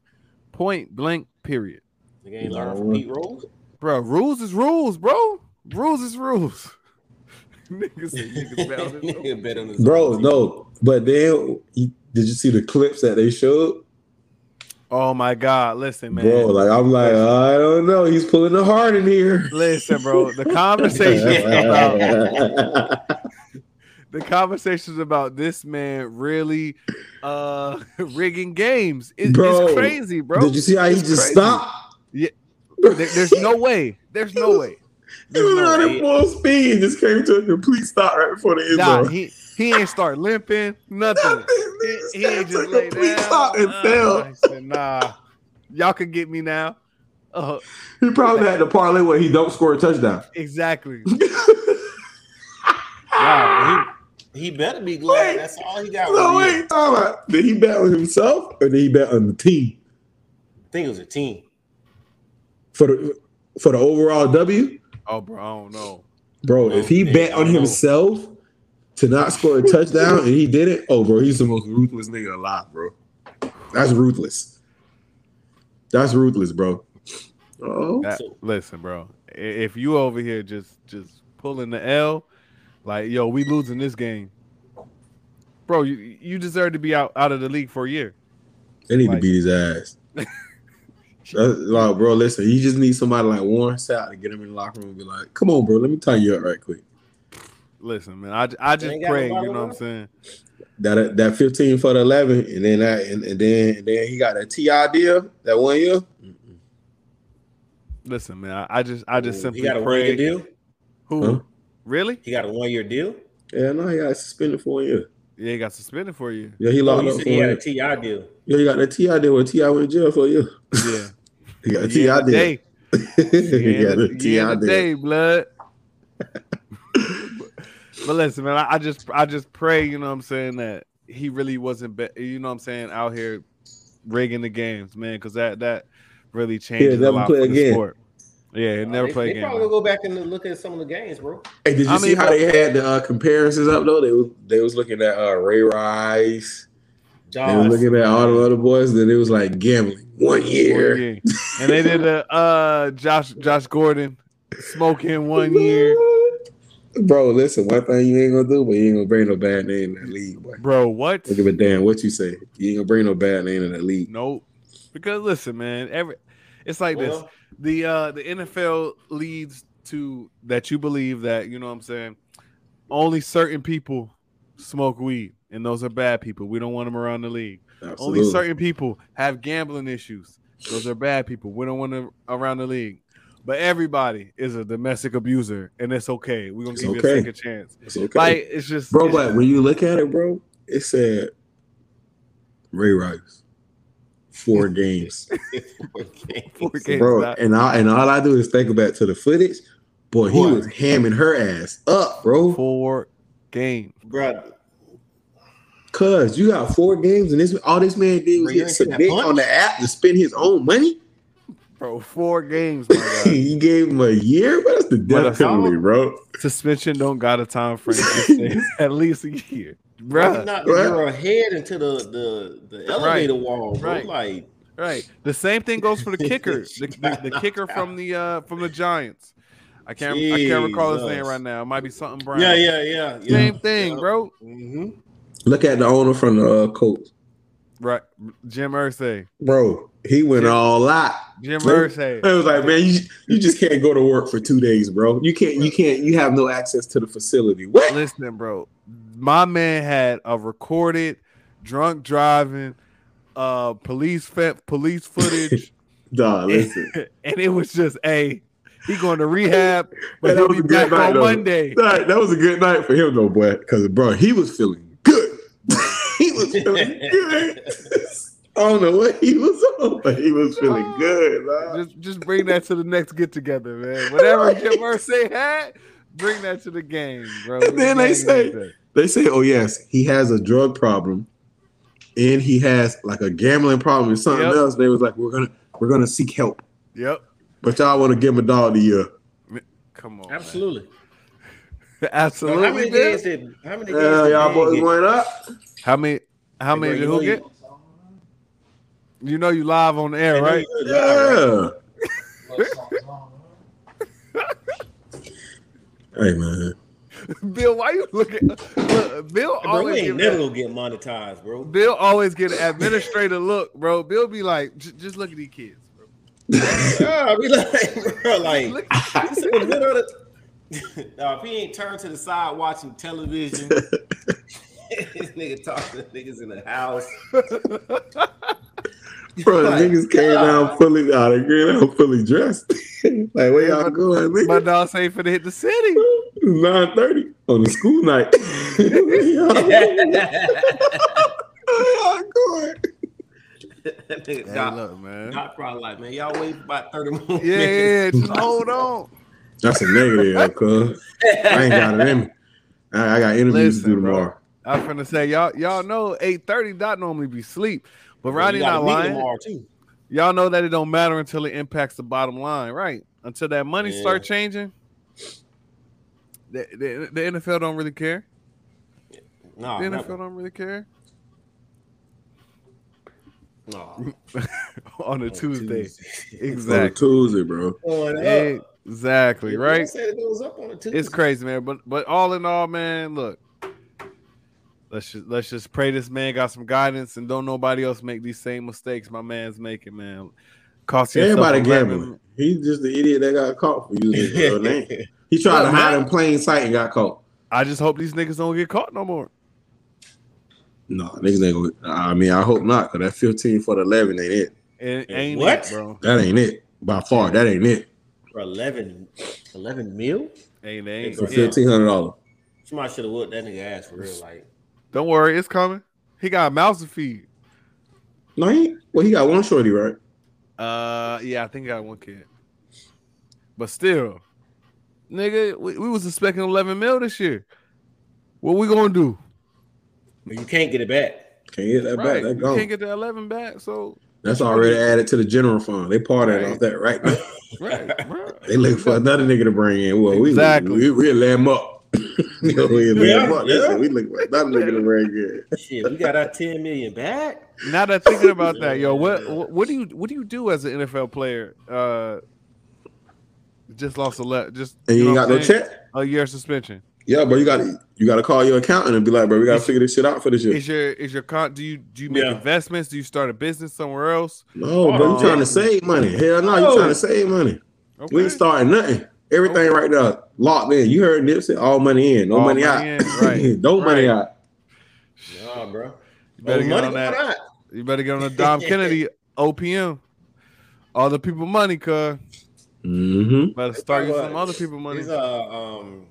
Speaker 2: Point blank. Period.
Speaker 3: The game learned from Pete Rose.
Speaker 2: Bro, rules is rules, bro. Rules is rules. niggas, niggas bet on this.
Speaker 3: Nigga bet on his
Speaker 1: Bro, no. But then, did you see the clips that they showed?
Speaker 2: Oh my god, listen, man.
Speaker 1: Bro, like I'm like, I don't know. He's pulling the heart in here.
Speaker 2: Listen, bro. The conversation about the conversations about this man really uh rigging games is,
Speaker 1: Bro,
Speaker 2: is crazy, bro.
Speaker 1: Did you see how he
Speaker 2: It's
Speaker 1: just
Speaker 2: crazy.
Speaker 1: stopped?
Speaker 2: Yeah. There- there's no way. There's no way.
Speaker 1: He
Speaker 2: There's
Speaker 1: was
Speaker 2: no way.
Speaker 1: running full speed just came to a complete stop right before the end
Speaker 2: Nah,
Speaker 1: zone.
Speaker 2: he he ain't start limping, nothing.
Speaker 1: Nothing.
Speaker 2: He,
Speaker 1: He
Speaker 2: he ain't
Speaker 1: just
Speaker 2: just
Speaker 1: took
Speaker 2: lay
Speaker 1: complete
Speaker 2: down.
Speaker 1: stop and
Speaker 2: Uh,
Speaker 1: fell.
Speaker 2: I said, nah, y'all can get me now. Uh,
Speaker 1: He probably had to parlay where he don't score a touchdown.
Speaker 2: exactly.
Speaker 3: Wow, he, he better be glad.
Speaker 1: Wait.
Speaker 3: That's all he got.
Speaker 1: no, wait, time. Did he bet on himself or did he bet on the team
Speaker 3: I think it was a team.
Speaker 1: for the for the overall W?
Speaker 2: Oh, bro, I don't know.
Speaker 1: Bro, if he
Speaker 3: Oh,
Speaker 1: bet on
Speaker 3: don't know.
Speaker 1: himself to not score a touchdown and he did it, oh, bro, he's the most ruthless nigga alive, bro. That's ruthless. That's ruthless, bro. Oh,
Speaker 2: That- listen, bro. If you over here just just pulling the L, like yo, we losing this game, bro. You you deserve to be out out of the league for a year.
Speaker 1: they need
Speaker 2: like-
Speaker 1: to beat his ass. That's, like, bro, listen, you just need somebody like Warren Sapp to get him in the locker room and be like, come on, bro, let me tie you up right quick.
Speaker 2: Listen, man. I, I just
Speaker 3: ain't
Speaker 2: pray. You know what I'm saying?
Speaker 1: That uh, that 15 for the 11, and then that, and, and then and then he got that TI deal that one year.
Speaker 2: Listen, man. I, I just I just
Speaker 3: Ooh,
Speaker 2: simply
Speaker 3: he got a one year
Speaker 2: pray.
Speaker 3: deal.
Speaker 2: Who
Speaker 1: Huh?
Speaker 2: really?
Speaker 3: He got a one year deal.
Speaker 1: Yeah, no, he got suspended for one year.
Speaker 2: Yeah, he got suspended for you.
Speaker 1: Yeah, he
Speaker 3: Oh,
Speaker 1: locked
Speaker 3: you
Speaker 1: up
Speaker 3: said
Speaker 1: for
Speaker 3: he had a Ti deal.
Speaker 1: Yeah, he got that TI deal where TI went to jail for a year.
Speaker 2: Yeah.
Speaker 1: He got a
Speaker 2: Yeah,
Speaker 1: TI deal.
Speaker 2: day.
Speaker 1: he
Speaker 2: Yeah,
Speaker 1: got
Speaker 2: the,
Speaker 1: a TI deal.
Speaker 2: day, blood. but listen, man, I, I just I just pray, you know what I'm saying, that he really wasn't be, you know what I'm saying, out here rigging the games, man, because that that really changes a lot
Speaker 1: play
Speaker 2: for the sport. Yeah,
Speaker 3: Uh,
Speaker 2: never
Speaker 3: they,
Speaker 2: play
Speaker 3: they
Speaker 2: again.
Speaker 3: probably
Speaker 2: man.
Speaker 3: gonna go back and look at some of the games, bro.
Speaker 1: Hey, did you
Speaker 2: I
Speaker 1: see
Speaker 2: mean,
Speaker 1: how they had the uh, comparisons up though? They was they was looking at uh, Ray Rice. They
Speaker 3: Josh,
Speaker 1: were looking at all the other boys. Then it was like gambling one year.
Speaker 2: One year. And they did a uh Josh Josh Gordon smoking one year.
Speaker 1: Bro, listen, one thing you ain't gonna do, but you ain't gonna bring no bad name in that league, boy.
Speaker 2: Bro, what?
Speaker 1: Don't give a damn what you say. You ain't gonna bring no bad name in that league.
Speaker 2: Nope. Because listen, man, every it's like this. The uh the NFL leads to that you believe that you know what I'm saying only certain people smoke weed and those are bad people. We don't want them around the league.
Speaker 1: Absolutely.
Speaker 2: Only certain people have gambling issues. Those are bad people. We don't want them around the league. But everybody is a domestic abuser and it's okay. We're gonna
Speaker 1: It's
Speaker 2: give you a second chance.
Speaker 1: It's okay.
Speaker 2: Like it's just
Speaker 1: bro,
Speaker 2: it's-
Speaker 1: but when you look at it, bro, it said Ray Rice. Four games.
Speaker 2: four games
Speaker 1: bro.
Speaker 2: out.
Speaker 1: And I and all I do is think back to the footage. Boy, he was hamming her ass up, bro.
Speaker 2: four games.
Speaker 3: bro,
Speaker 1: Cause you got four games, and this all this man did was
Speaker 3: Bro, you
Speaker 1: hit
Speaker 3: ain't see that
Speaker 1: submit on the app to spend his own money.
Speaker 2: Bro, four games, my guy.
Speaker 1: he gave him a year, but that's the
Speaker 2: But
Speaker 1: death penalty, bro.
Speaker 2: Suspension don't got a time frame. At least a year.
Speaker 3: bro,
Speaker 2: Bruh.
Speaker 3: he knocked the
Speaker 1: Right.
Speaker 3: girl head into the the, the elevator wall, bro.
Speaker 2: Right.
Speaker 3: Like,
Speaker 2: Right. The same thing goes for the kicker. The, the, the kicker from the uh from the Giants. I can't I can't recall his name right now. It might be something Brown.
Speaker 3: yeah, yeah, yeah, yeah.
Speaker 2: Same thing,
Speaker 3: yeah.
Speaker 2: bro.
Speaker 3: hmm
Speaker 1: Look at the owner from the uh, Colts,
Speaker 2: Right. Jim Irsay.
Speaker 1: bro. He went
Speaker 2: Yeah.
Speaker 1: all out.
Speaker 2: Jim Irsay.
Speaker 1: It was like, man, you, you just can't go to work for two days, bro. You can't, you can't, you have no access to the facility. What?
Speaker 2: Listen, bro. My man had a recorded drunk driving uh police fe- police footage
Speaker 1: Dog, listen.
Speaker 2: and it was just a he going to rehab but
Speaker 1: that
Speaker 2: he'll
Speaker 1: was
Speaker 2: be
Speaker 1: a good
Speaker 2: back
Speaker 1: night,
Speaker 2: on
Speaker 1: though.
Speaker 2: Monday.
Speaker 1: That, that was a good night for him, though, boy. Because, bro, he was feeling good. he was feeling good. I don't know what he was on, but he was feeling good. dog.
Speaker 2: just just bring that to the next get together, man. Whatever Jim Irsay had, bring that to the game, bro.
Speaker 1: And then they say-
Speaker 2: is.
Speaker 1: They say, oh yes, he has a drug problem, and he has like a gambling problem and something
Speaker 2: Yep.
Speaker 1: else. They was like, we're gonna we're gonna seek help,
Speaker 2: Yep.
Speaker 1: but y'all want to give him a dog of the year.
Speaker 2: Come on,
Speaker 3: Absolutely.
Speaker 2: man.
Speaker 3: So
Speaker 2: absolutely.
Speaker 3: how many
Speaker 2: man.
Speaker 3: games did how many games
Speaker 1: Uh,
Speaker 3: did
Speaker 1: y'all boys
Speaker 3: get?
Speaker 1: going up?
Speaker 2: How many? How many did
Speaker 3: you
Speaker 2: who
Speaker 3: know
Speaker 2: get? You know you live on the air, right?
Speaker 3: you heard that,
Speaker 1: Yeah. Hey man.
Speaker 2: Bill, why you looking? Look, Bill
Speaker 3: Hey, bro, we
Speaker 2: always
Speaker 3: ain't
Speaker 2: give
Speaker 3: never gonna get monetized, bro.
Speaker 2: Bill always get an administrator look, bro. Bill be like, just look at these kids, bro.
Speaker 3: Yeah, we like, bro, like
Speaker 2: Look-
Speaker 3: this the middle of the. Now, if he ain't turned to the side watching television, this nigga talking to niggas in the house.
Speaker 1: Bro,
Speaker 3: Like,
Speaker 1: niggas came down fully out of here, down fully dressed. like, where y'all going, nigga?
Speaker 2: My dog say for to hit the city.
Speaker 1: It's 9.30 on the school night. Where y'all going?
Speaker 3: nigga
Speaker 2: Hey,
Speaker 3: Doc,
Speaker 2: look, man.
Speaker 3: Doc probably like, man, y'all wait about 30 more
Speaker 2: Yeah,
Speaker 3: minutes.
Speaker 2: yeah, yeah, just hold on.
Speaker 1: That's a negative, cuz. I ain't got it in me. I, I got interviews
Speaker 2: Listen,
Speaker 1: to do
Speaker 2: bro.
Speaker 1: Tomorrow.
Speaker 2: I was finna say y'all y'all know 8:30 dot normally be sleep, but
Speaker 3: You
Speaker 2: Rodney
Speaker 3: gotta
Speaker 2: not lying.
Speaker 3: too.
Speaker 2: Y'all know that it don't matter until it impacts the bottom line, right? Until that money
Speaker 3: Yeah.
Speaker 2: start changing, the, the, the NFL don't really care.
Speaker 3: No,
Speaker 2: The
Speaker 3: never.
Speaker 2: NFL don't really care
Speaker 3: no.
Speaker 2: on a Tuesday.
Speaker 1: On a
Speaker 2: Exactly.
Speaker 1: Tuesday, bro.
Speaker 2: Exactly. Right.
Speaker 3: said it goes up on a Tuesday.
Speaker 2: It's crazy, man. But but all in all, man, look. Let's just let's just pray this man got some guidance and don't nobody else make these same mistakes my man's making, man. Cost yourself
Speaker 1: Everybody
Speaker 2: 11
Speaker 1: gambling. He's just the idiot that got caught for using his real name. He tried
Speaker 2: Look,
Speaker 1: to hide
Speaker 2: man.
Speaker 1: in plain sight and got caught.
Speaker 2: I just hope these niggas don't get caught no more.
Speaker 1: No, niggas ain't gonna. I mean, I hope not, because that 15 for the 11 ain't it.
Speaker 2: It
Speaker 3: And
Speaker 2: ain't
Speaker 3: what?
Speaker 2: it, bro.
Speaker 1: That ain't it. By far, that ain't it.
Speaker 3: For 11, 11 mil?
Speaker 2: Ain't ain't
Speaker 1: For fifteen hundred dollars.
Speaker 3: Somebody should have whooped that nigga ass for real. Like,
Speaker 2: Don't worry, it's coming. He got a mouse to feed.
Speaker 1: No, he. Well, he got one shorty, right?
Speaker 2: Uh, yeah, I think I got one kid. But still, nigga, we, we was expecting 11 mil this year. What we gonna do?
Speaker 3: you can't get it back.
Speaker 1: Can't get that
Speaker 2: Right,
Speaker 1: back. That
Speaker 2: you
Speaker 1: gone.
Speaker 2: can't get the 11 back. So,
Speaker 1: That's already added to the general fund. They parted
Speaker 2: Right.
Speaker 1: off that right now.
Speaker 2: right, bro.
Speaker 1: They look for another nigga to bring in. Well, we
Speaker 2: Exactly.
Speaker 1: we we let him up. we let
Speaker 3: Yeah,
Speaker 1: him
Speaker 3: yeah.
Speaker 1: Listen, we look for another nigga to bring in.
Speaker 3: Shit, we got our 10 million back.
Speaker 2: Now that thinking about that, yo, what, what what do you what do you do as an NFL player? Uh, just lost a le- just
Speaker 1: And you,
Speaker 2: know
Speaker 1: ain't got no check.
Speaker 2: a year suspension.
Speaker 1: Yeah, but you got to you got to call your accountant and be like, bro, we got to figure this shit out for this year.
Speaker 2: Is your is your con? Do you do you make
Speaker 3: Yeah.
Speaker 2: investments? Do you start a business somewhere else?
Speaker 1: No, bro, you
Speaker 2: Oh.
Speaker 1: trying to save money? Hell no, you trying to save money.
Speaker 2: Okay.
Speaker 1: We ain't starting nothing. Everything right now locked in. You heard Nipsey, all money in, no
Speaker 2: All
Speaker 1: money,
Speaker 2: money
Speaker 1: out.
Speaker 2: in, right,
Speaker 1: no money
Speaker 2: right.
Speaker 1: out.
Speaker 3: Nah, bro.
Speaker 2: You better
Speaker 3: Oh,
Speaker 2: get
Speaker 3: money
Speaker 2: on that.
Speaker 3: going out.
Speaker 2: You better get on the Dom Kennedy OPM. All the people money, cuz.
Speaker 1: Mm-hmm.
Speaker 2: Better start
Speaker 3: Probably
Speaker 2: some other people money.
Speaker 3: His uh um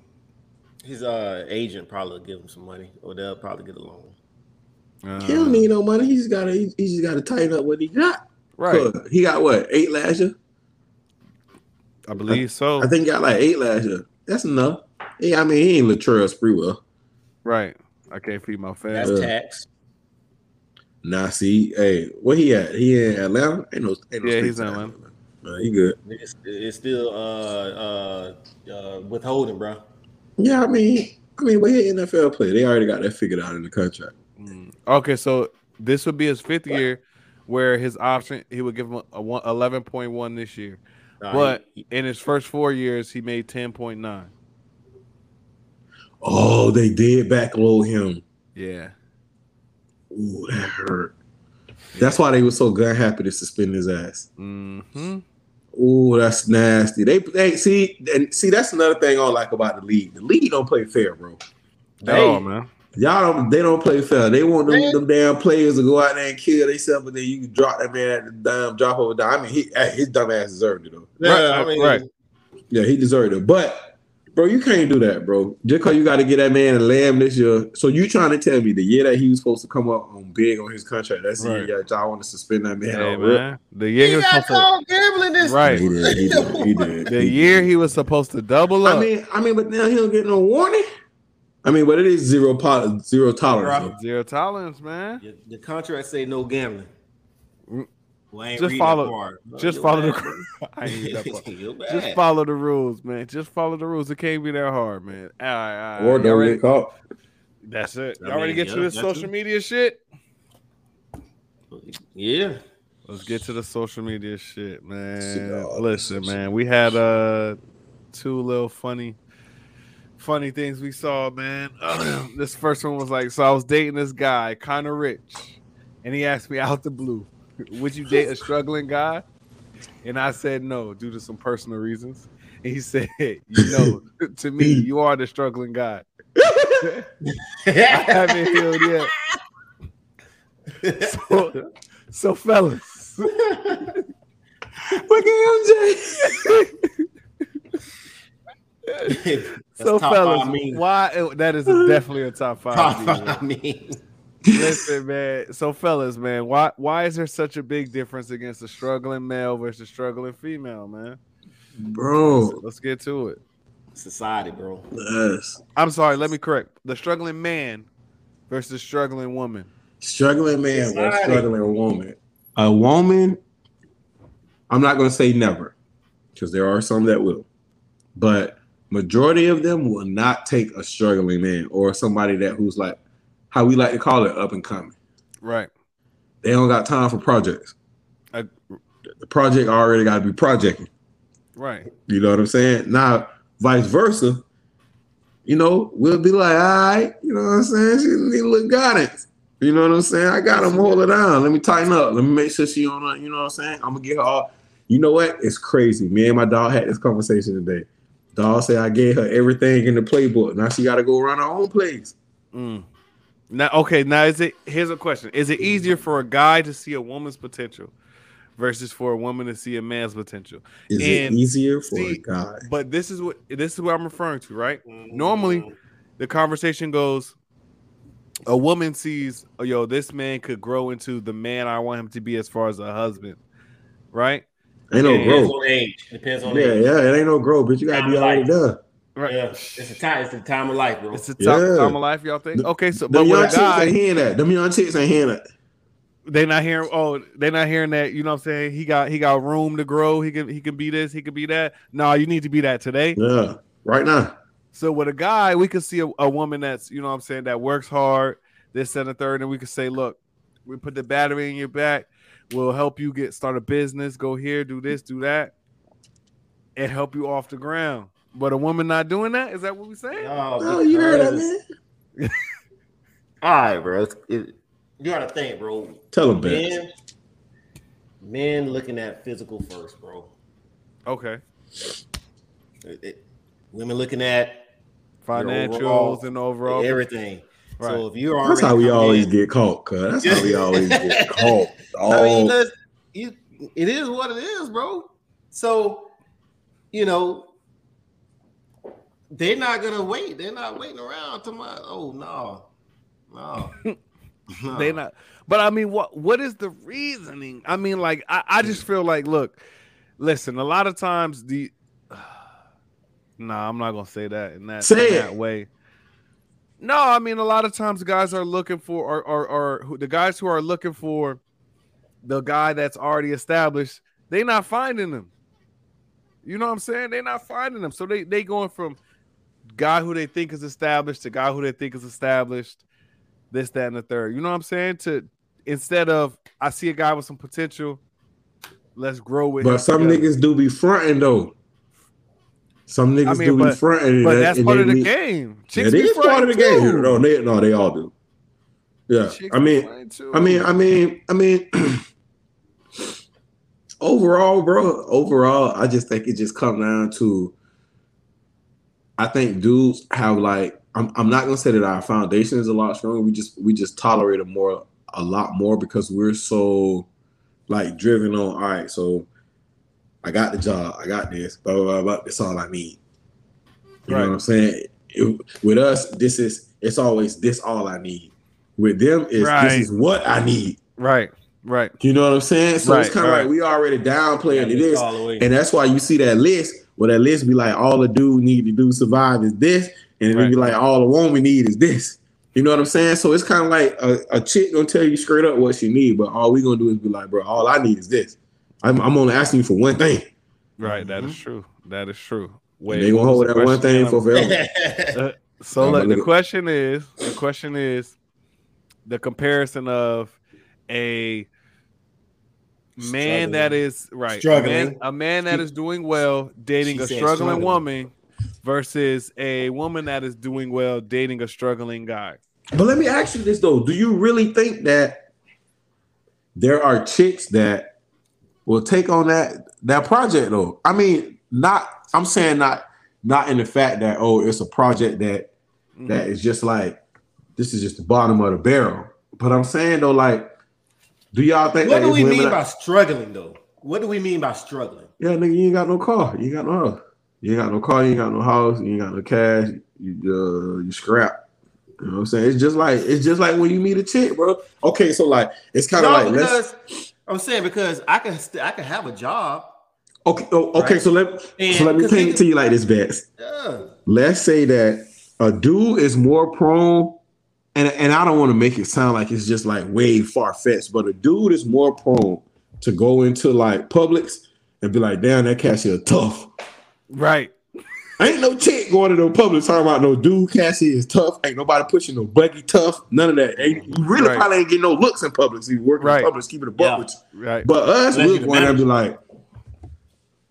Speaker 3: his uh agent probably give him some money, or they'll probably get a loan.
Speaker 2: Uh,
Speaker 1: He don't need no money. He just gotta he, he just gotta tighten up what he got.
Speaker 2: right.
Speaker 1: He got what eight last year.
Speaker 2: I believe so.
Speaker 1: I think he got like eight last year. That's enough. Yeah, I mean he ain't Latrell Sprewell.
Speaker 2: right. I can't feed my family.
Speaker 3: That's
Speaker 1: Yeah.
Speaker 3: tax.
Speaker 1: Nah, see, hey, where he at? He in Atlanta? Ain't no, ain't no
Speaker 2: Yeah, he's in
Speaker 1: in
Speaker 2: Atlanta.
Speaker 1: Nah, he good.
Speaker 3: It's, it's still uh uh uh withholding, bro.
Speaker 1: Yeah, I mean, I mean, but he an NFL player. They already got that figured out in the contract.
Speaker 2: Mm. Okay, so this would be his fifth year, where his option he would give him a one, 11.1 this year,
Speaker 3: Nah,
Speaker 2: but
Speaker 3: he-
Speaker 2: in his first four years he made 10.9.
Speaker 1: Oh, they did backload him.
Speaker 2: Yeah,
Speaker 1: Ooh, that hurt. That's why they were so gun happy to suspend his ass.
Speaker 2: hmm
Speaker 1: Ooh, that's nasty. They they see and see that's another thing I don't like about the league. The league don't play fair, bro.
Speaker 2: oh man,
Speaker 1: Y'all don't they don't play fair. They want them, them damn players to go out there and kill themselves, but then you can drop that man at the damn drop over down. I mean, he his dumb ass deserved it though.
Speaker 3: yeah,
Speaker 2: Right,
Speaker 3: I mean,
Speaker 2: right.
Speaker 1: Yeah, he deserved it. But bro, you can't do that, bro. Just cause you got to get that man a lamb this year. So you trying to tell me the year that he was supposed to come up on big on his contract, that's the
Speaker 2: Right.
Speaker 1: year y'all want to suspend that man
Speaker 2: hey
Speaker 1: on
Speaker 2: man, the year he
Speaker 3: He
Speaker 2: was
Speaker 3: got
Speaker 2: supposed to,
Speaker 3: caught gambling this.
Speaker 2: right,
Speaker 1: He did. He did. He did.
Speaker 2: the
Speaker 1: he
Speaker 2: year
Speaker 1: did.
Speaker 2: he was supposed to double up.
Speaker 1: I mean, I mean, but now he don't get no warning. I mean, what it is zero pol- zero tolerance.
Speaker 3: Bro.
Speaker 2: zero tolerance, man.
Speaker 3: The, the contract say no gambling.
Speaker 2: Mm.
Speaker 3: Well,
Speaker 2: Just follow-
Speaker 3: part.
Speaker 2: Just
Speaker 3: you're
Speaker 2: follow the-
Speaker 3: bad, bro.
Speaker 2: I ain't that part. Just follow the rules, man. Just follow the rules. It can't be that hard, man. All right, all right.
Speaker 1: Or don't get caught.
Speaker 2: That's it.
Speaker 3: I
Speaker 2: Y'all ready to get
Speaker 3: yeah,
Speaker 2: to this social
Speaker 3: too.
Speaker 2: media shit?
Speaker 3: Yeah.
Speaker 2: Let's get to the social media shit, man. Listen, man, we had uh two little funny funny things we saw, man. this first one was like, so I was dating this guy, kind of rich, and he asked me out the blue, would you date a struggling guy? And I said no, due to some personal reasons. And he said, you know, to me, you are the struggling guy. I haven't healed yet. So, so fellas,
Speaker 1: Look at MJ.
Speaker 2: So
Speaker 3: top five
Speaker 2: fellas,
Speaker 3: meme.
Speaker 2: why eh, that is definitely a top five.
Speaker 3: Top
Speaker 2: meme.
Speaker 3: five meme.
Speaker 2: Listen, man. So, fellas, man, why why is there such a big difference against a struggling male versus struggling female, man?
Speaker 1: Bro,
Speaker 2: Let's get to it.
Speaker 3: Society, bro.
Speaker 1: yes.
Speaker 2: I'm sorry. Let me correct. The struggling man versus struggling woman.
Speaker 1: Struggling man or
Speaker 3: Society.
Speaker 1: struggling woman. A woman, I'm not going to say never, because there are some that will, but majority of them will not take a struggling man or somebody that who's like, how we like to call it, up and coming.
Speaker 2: Right.
Speaker 1: They don't got time for projects.
Speaker 2: I,
Speaker 1: The project already got to be projecting.
Speaker 2: right.
Speaker 1: You know what I'm saying? Now, vice versa, you know, we'll be like, all right, you know what I'm saying? She need a little guidance. You know what I'm saying? I got him hold her down. Let me tighten up. Let me make sure she on her, you know what I'm saying? I'm gonna get her all. You know what? It's crazy. Me and my dog had this conversation today. Dog said I gave her everything in the playbook. Now she gotta go run her own plays.
Speaker 2: Mm. Now, okay. Now, is it? Here's a question: Is it easier for a guy to see a woman's potential versus for a woman to see a man's potential?
Speaker 1: Is it easier for
Speaker 2: see-
Speaker 1: a guy?
Speaker 2: But this is what this is what I'm referring to, right? Normally, the conversation goes a woman sees oh, yo this man could grow into the man i want him to be as far as a husband right
Speaker 1: Ain't no
Speaker 2: Yeah,
Speaker 3: Depends
Speaker 1: growth.
Speaker 3: on age. It depends on
Speaker 1: Yeah,
Speaker 3: age.
Speaker 1: yeah, it ain't no growth, but you gotta be
Speaker 3: Time of
Speaker 1: already done.
Speaker 2: right
Speaker 3: Yeah. It's the time. It's the time of life, bro.
Speaker 2: it's the time,
Speaker 1: Yeah.
Speaker 2: time of life y'all think okay so
Speaker 1: Them
Speaker 2: but
Speaker 1: young
Speaker 2: with a
Speaker 1: chicks ain't
Speaker 2: guy
Speaker 1: hearing that. Them young chicks ain't hearing that.
Speaker 2: they not hearing oh they not hearing that you know what i'm saying he got he got room to grow he can he can be this he can be that no you need to be that today
Speaker 1: Yeah, right now.
Speaker 2: So with a guy, we could see a, a woman that's, you know what I'm saying, that works hard, this and the third, and we could say, look, we put the battery in your back, we'll help you get start a business, go here, do this, do that, and help you off the ground. But a woman not doing that, is that what we're saying?
Speaker 3: Oh,
Speaker 1: Oh, you heard that, man?
Speaker 3: All right, bro. It's- it- you gotta think, bro.
Speaker 1: Tell them, Ben.
Speaker 3: Men, men looking at physical first, bro.
Speaker 2: Okay.
Speaker 3: It- it- women looking at
Speaker 2: Financials
Speaker 3: overall-
Speaker 2: and overall.
Speaker 3: everything.
Speaker 2: Right.
Speaker 3: So if you are
Speaker 1: That's how we always get caught, cuz. That's how we always get caught.
Speaker 3: I mean, let's, you, it is what it is, bro. So, you know, they're not gonna wait. They're not waiting around to my. Oh no, no, no.
Speaker 2: They not but I mean what what is the reasoning? I mean, like I, I just feel like look, listen, a lot of times the nah, I'm not gonna say that in that,
Speaker 1: Say
Speaker 2: in that way. No, I mean a lot of times guys are looking for or or, or who, the guys who are looking for the guy that's already established, They're not finding them. You know what I'm saying? They're not finding them. So they they going from guy who they think is established to guy who they think is established, this, that, and the third. You know what I'm saying? To instead of I see a guy with some potential, let's grow with him.
Speaker 1: but some
Speaker 2: together.
Speaker 1: niggas do be fronting though. Some niggas I
Speaker 2: mean,
Speaker 1: do be
Speaker 2: but-
Speaker 1: fronting.
Speaker 2: but that's part of the
Speaker 1: need-
Speaker 2: game.
Speaker 1: Yeah,
Speaker 2: Chicks
Speaker 1: it part of the game. No, they no, they all do. Yeah,
Speaker 2: Chicks
Speaker 1: I mean. I mean, I mean, I mean. overall, bro. Overall, I just think it just comes down to. I think dudes have like. I'm, I'm not gonna say that our foundation is a lot stronger. We just we just tolerate it more a lot more because we're so like driven on. All right, so I got the job. I got this. Blah blah blah. blah. That's all I need. You
Speaker 2: Right.
Speaker 1: know what I'm saying? It- with us, this is it's always this all I need. With them, is
Speaker 2: Right.
Speaker 1: this is what I need.
Speaker 2: right, right.
Speaker 1: You know what I'm saying? So it's kind of
Speaker 2: right.
Speaker 1: like we already downplaying
Speaker 3: Yeah,
Speaker 1: it is,
Speaker 3: all the way.
Speaker 1: and that's why you see that list. Where that list be like, all the dude need to do survive is this, and then it be like, all the woman need is this. You know what I'm saying? So it's kind of like a, a chick gonna tell you straight up what she need, but all we gonna do is be like, bro, all I need is this. I'm, I'm only asking you for one thing.
Speaker 2: Right, that
Speaker 1: Mm-hmm.
Speaker 2: is true. That is true.
Speaker 1: And they gonna hold that one thing for forever.
Speaker 2: So
Speaker 1: I'm
Speaker 2: look, the question is, the question is, the comparison of a man that is right, a man, a man that is doing well dating
Speaker 3: She
Speaker 2: a struggling
Speaker 3: struggling.
Speaker 2: woman versus a woman that is doing well dating a struggling guy.
Speaker 1: But let me ask you this though: Do you really think that there are chicks that will take on that that project though? I mean, not. I'm saying not not in the fact that oh, it's a project that
Speaker 2: Mm-hmm.
Speaker 1: that is just like this is just the bottom of the barrel. But I'm saying though, like, do y'all think
Speaker 3: What do we mean by struggling though? What do we mean by struggling?
Speaker 1: Yeah, nigga, you ain't got no car. You ain't got no house. You ain't got no car. You ain't got no house. You ain't got no cash. You uh, you scrap. You know what I'm saying? It's just like it's just like when you meet a chick, bro. Okay, so like it's kind of
Speaker 3: No,
Speaker 1: like let's
Speaker 3: because I'm saying because I can st- I can have a job.
Speaker 1: okay. Oh, okay,
Speaker 3: Right.
Speaker 1: so let
Speaker 3: And-
Speaker 1: so let me
Speaker 3: 'cause
Speaker 1: paint it to you like this, Bets.
Speaker 3: Yeah.
Speaker 1: Let's say that a dude is more prone, and and I don't want to make it sound like it's just like way far fetched, but a dude is more prone to go into like Publix and be like, damn, that cashier tough.
Speaker 2: Right.
Speaker 1: Ain't no chick going to no Publix talking about no dude cashier is tough. Ain't nobody pushing no buggy tough. None of that. Ain't, you really
Speaker 2: Right.
Speaker 1: probably ain't getting no looks in public. So you working
Speaker 2: Right.
Speaker 1: in Publix, keeping the buck
Speaker 3: Yeah.
Speaker 2: Right.
Speaker 1: But us,
Speaker 3: Unless
Speaker 1: we're going to be like,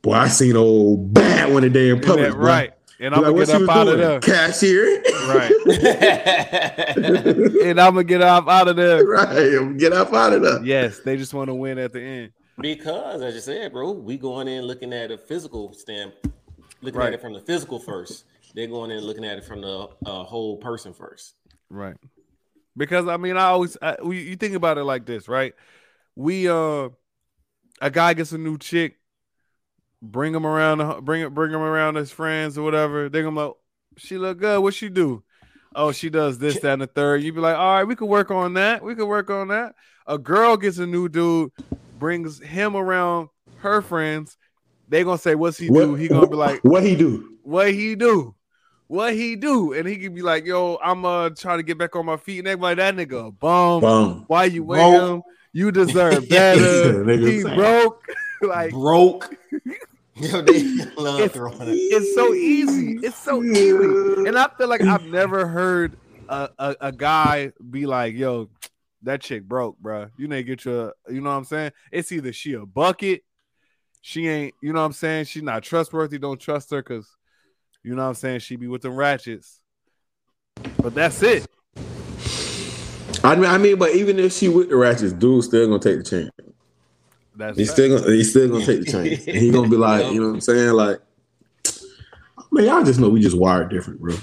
Speaker 1: boy, I seen old bad one today in Publix.
Speaker 2: that right. And I'm
Speaker 1: like,
Speaker 2: gonna get
Speaker 1: she
Speaker 2: up
Speaker 1: was
Speaker 2: out of there.
Speaker 1: Cashier.
Speaker 2: Right. and I'm gonna get up out of there.
Speaker 1: right. Get up out of there.
Speaker 2: Yes, they just want to win at the end.
Speaker 3: because as you said, bro, we going in looking at a physical stand, looking
Speaker 2: Right.
Speaker 3: at it from the physical first. They're going in looking at it from the uh, whole person first.
Speaker 2: Right. Because I mean, I always I, we, you think about it like this, right? We uh, a guy gets a new chick, bring him around, bring it, bring him around his friends or whatever. They're gonna like, she look good. What she do? Oh, she does this, that, and the third. You'd be like, all right, we could work on that. We could work on that. A girl gets a new dude, brings him around her friends. They gonna say, what's he do? He gonna be like,
Speaker 1: what he do?
Speaker 2: what he do? What he do? And he could be like, yo, I'm uh trying to get back on my feet. And they like, that nigga a bum.
Speaker 1: Bum.
Speaker 2: Why you with him? You deserve better.
Speaker 1: Nigga
Speaker 2: he
Speaker 1: saying.
Speaker 2: broke. like
Speaker 3: Broke. Yo, they love
Speaker 2: It's-
Speaker 3: throwing it.
Speaker 2: it's so easy. It's so easy. And I feel like I've never heard a, a, a guy be like, yo, that chick broke, bro. You need to get your, you know what I'm saying? It's either she a bucket, she ain't, you know what I'm saying? She not trustworthy. Don't trust her because, you know what I'm saying? She be with them ratchets. But that's it.
Speaker 1: I mean, I mean, but even if she with the ratchets, dude still gonna take the chance.
Speaker 2: That's
Speaker 1: He's
Speaker 2: fact.
Speaker 1: still gonna he's still gonna take the chance. And he gonna be like, you know what I'm saying? Like, man, y'all just know we just wired different, bro.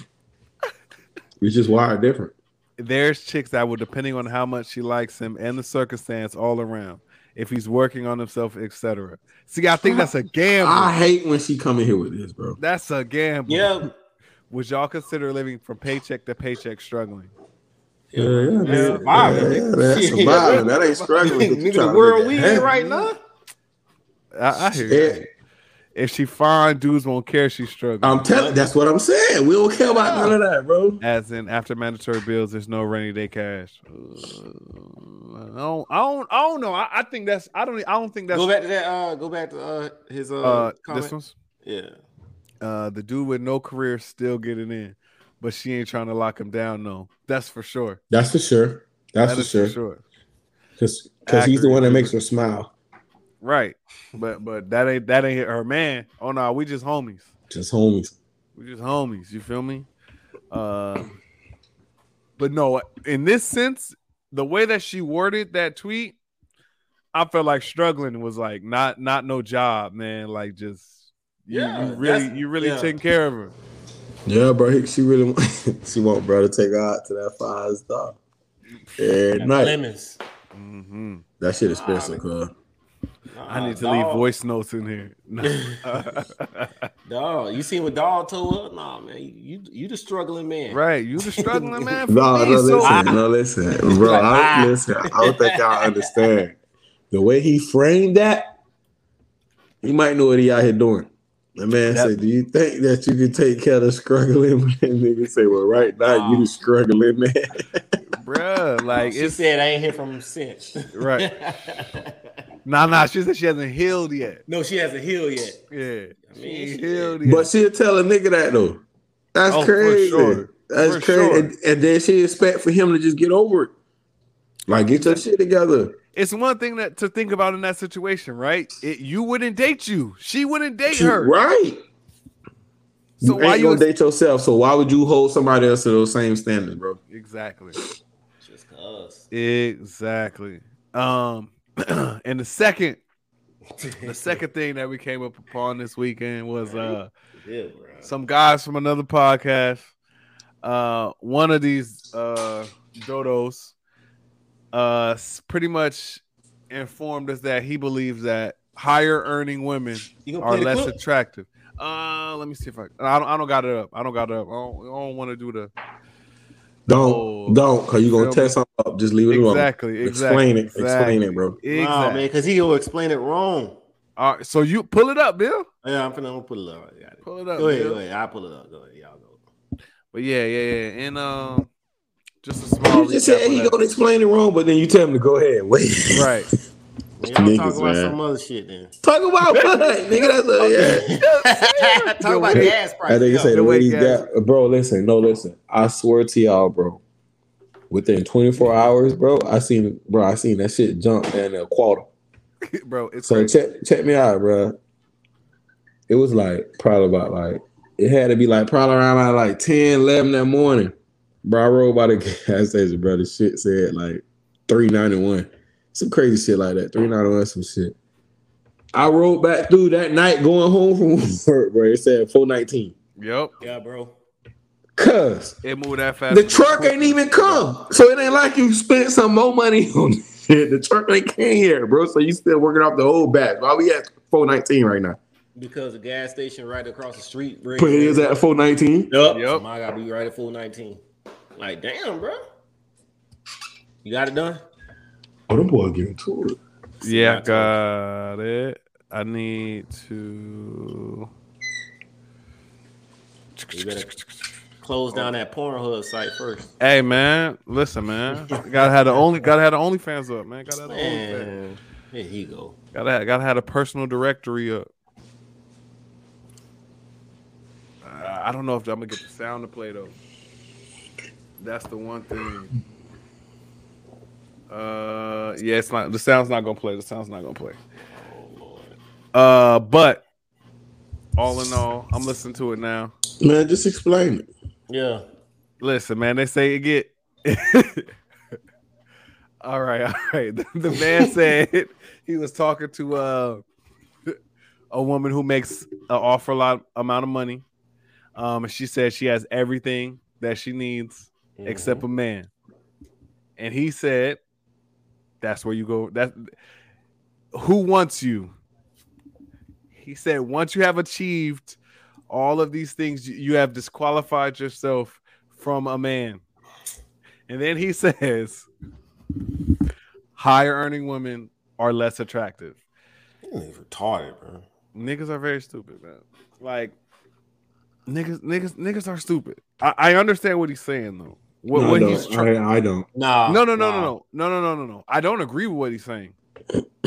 Speaker 1: We just wired different.
Speaker 2: there's chicks that will, depending on how much she likes him and the circumstance all around, if he's working on himself, etc. See, I think that's a gamble.
Speaker 1: I hate when she come in here with this, bro.
Speaker 2: That's a gamble.
Speaker 3: Yeah.
Speaker 2: Would y'all consider living from paycheck to paycheck struggling?
Speaker 1: Yeah, yeah,
Speaker 3: Yeah,
Speaker 1: yeah,
Speaker 3: surviving,
Speaker 1: yeah,
Speaker 3: nigga.
Speaker 1: that's
Speaker 3: Shit.
Speaker 1: surviving. That ain't struggling.
Speaker 3: Nigga, the world we in right now.
Speaker 2: I, I hear
Speaker 1: Yeah.
Speaker 2: you. If she fine, dudes won't care she's struggling.
Speaker 1: I'm telling. That's what I'm saying. We don't care about none of that, bro.
Speaker 2: As in, after mandatory bills, there's no rainy day cash. Uh, I don't, I don't, I don't know. I, I think that's. I don't. I don't think that's.
Speaker 3: Go back to that. Uh, go back to uh, his uh,
Speaker 2: uh,
Speaker 3: comment.
Speaker 2: this one's
Speaker 3: Yeah.
Speaker 2: uh, the dude with no career still getting in, but she ain't trying to lock him down. No, that's for sure.
Speaker 1: That's for sure. That's
Speaker 2: That
Speaker 1: for
Speaker 2: is
Speaker 1: sure.
Speaker 2: sure.
Speaker 1: Because because he's the one that makes her smile.
Speaker 2: Right, but but that ain't that ain't her man. Oh no, we just homies.
Speaker 1: Just homies.
Speaker 2: We just homies. You feel me? Uh, but no, in this sense, the way that she worded that tweet, I felt like struggling was like not not no job, man. Like just you,
Speaker 3: Yeah,
Speaker 2: you really you really
Speaker 3: yeah.
Speaker 2: taking care of her.
Speaker 1: Yeah, bro. She really want- she want bro to take her out to that five star. Every night.
Speaker 3: Lemons.
Speaker 2: hmm
Speaker 1: That shit expensive, cuz.
Speaker 2: I need to
Speaker 3: Nah,
Speaker 2: leave voice notes in here.
Speaker 3: Dog, you seen what dog told her? Nah, man, you you the struggling man.
Speaker 2: right, you the struggling man. For
Speaker 1: No,
Speaker 2: me,
Speaker 1: no,
Speaker 2: so
Speaker 1: listen, no, listen, bro. I don't, listen. I don't think y'all understand the way he framed that. He might know what he out here doing. The man
Speaker 2: Yep.
Speaker 1: said, "Do you think that you can take care of the struggling man?" Nigga say, "Well, right now you the struggling man."
Speaker 2: bruh, like
Speaker 3: she
Speaker 2: it's
Speaker 3: said I ain't here from him since.
Speaker 2: right. Nah, nah. She said she hasn't healed yet.
Speaker 3: no, she hasn't healed yet.
Speaker 2: Yeah,
Speaker 3: I
Speaker 2: she
Speaker 3: mean,
Speaker 2: ain't
Speaker 3: she-
Speaker 2: healed yet.
Speaker 1: but she'll tell a nigga that though. That's
Speaker 2: Oh, for
Speaker 1: crazy.
Speaker 2: sure.
Speaker 1: That's
Speaker 2: For
Speaker 1: crazy.
Speaker 2: sure.
Speaker 1: And, and then she expect for him to just get over it. Like get your shit together.
Speaker 2: it's one thing that to think about in that situation, right? It, you wouldn't date you. She wouldn't date
Speaker 1: You-
Speaker 2: her.
Speaker 1: Right.
Speaker 2: So
Speaker 1: you
Speaker 2: why
Speaker 1: ain't
Speaker 2: you
Speaker 1: gonna date yourself. So why would you hold somebody else to those same standards, bro?
Speaker 2: exactly?
Speaker 3: Just cause.
Speaker 2: Exactly. Um, and the second, the second thing that we came up upon this weekend was uh
Speaker 3: Yeah,
Speaker 2: some guys from another podcast. Uh, one of these uh dodos uh pretty much informed us that he believes that higher earning women are less
Speaker 3: clip?
Speaker 2: attractive. Uh, let me see if I I don't, I don't got it up. I don't got it up. I don't, I don't want to do the
Speaker 1: Don't
Speaker 2: Oh.
Speaker 1: don't cause you're gonna test something up. Just leave it alone.
Speaker 2: exactly, exactly.
Speaker 1: Explain it. Explain it, bro.
Speaker 2: Exactly.
Speaker 3: man, because he will explain it wrong.
Speaker 2: All right, so you pull it up, Bill.
Speaker 3: Yeah, I'm finna gonna put it up. It.
Speaker 2: Pull it up.
Speaker 3: Go ahead,
Speaker 2: Bill.
Speaker 3: go ahead. I'll pull it up. Go ahead. Y'all go.
Speaker 2: But yeah, yeah, yeah. And um, just a small.
Speaker 1: You just said he gonna explain it wrong, but then you tell him to go ahead. Wait.
Speaker 2: right.
Speaker 3: Man, y'all talk
Speaker 1: Niggas,
Speaker 3: about
Speaker 1: man.
Speaker 3: some other shit then.
Speaker 1: Talk about what? nigga, that's a, yeah.
Speaker 3: talk about
Speaker 2: wait.
Speaker 3: gas
Speaker 1: I think you said
Speaker 2: The
Speaker 1: the
Speaker 2: way
Speaker 1: way
Speaker 2: gas-
Speaker 1: got, bro. Listen, no, listen. I swear to y'all, bro. Within 24 hours, bro, I seen, bro, I seen that shit jump down to a quarter.
Speaker 2: bro. It's
Speaker 1: So
Speaker 2: crazy.
Speaker 1: check, check me out, bro. It was like probably about like it had to be like probably around like 10, 11 that morning. Bro, I rode by the gas station, bro. The shit said like 391. Some crazy shit like that. 391, some shit. I rode back through that night going home from work, bro. It said 419.
Speaker 2: Yep.
Speaker 3: Yeah, bro.
Speaker 1: Cuz
Speaker 2: It moved that fast.
Speaker 1: the truck ain't even come. So it ain't like you spent some more money on shit. The truck ain't came here, bro. So you still working off the old batch. Why we at 419 right now?
Speaker 3: Because the gas station right across the street. brings-
Speaker 1: Put it is at 419.
Speaker 3: Yep.
Speaker 2: Yep.
Speaker 3: So mine gotta be right at 419. Like, damn, bro. You got it done?
Speaker 1: Oh, them boys getting to it.
Speaker 2: Yeah,
Speaker 3: I
Speaker 2: got it. I need to.
Speaker 3: Close down that Pornhub site first.
Speaker 2: Hey man, listen man, gotta have the only gotta have the OnlyFans up, man. Gotta have the OnlyFans.
Speaker 3: Man, here he go.
Speaker 2: Gotta have, gotta have a personal directory up. Uh, I don't know if I'm gonna get the sound to play though. That's the one thing. Uh, yeah, it's not. The sound's not gonna play. The sound's not gonna play. Uh, but all in all, I'm listening to it now.
Speaker 1: Man, just explain it.
Speaker 3: Yeah.
Speaker 2: Listen, man, they say it get. all right, all right. The, the man said he was talking to uh, a woman who makes an awful lot amount of money. Um, and she said she has everything that she needs except a man. And he said, "That's where you go. That who wants you?" He said, "Once you have achieved all of these things, you- have disqualified yourself from a man." And then he says, "Higher earning women are less attractive."
Speaker 3: You ain't retarded, bro.
Speaker 2: Niggas are very stupid, man. Like niggas, niggas, niggas are stupid. I, I understand what he's saying though. What,
Speaker 1: No,
Speaker 2: what
Speaker 1: I,
Speaker 2: he's
Speaker 1: don't.
Speaker 2: trying.
Speaker 1: I, I don't.
Speaker 3: Nah.
Speaker 2: No, no, no, no, no, no, no, no, no, no. I don't agree with what he's saying.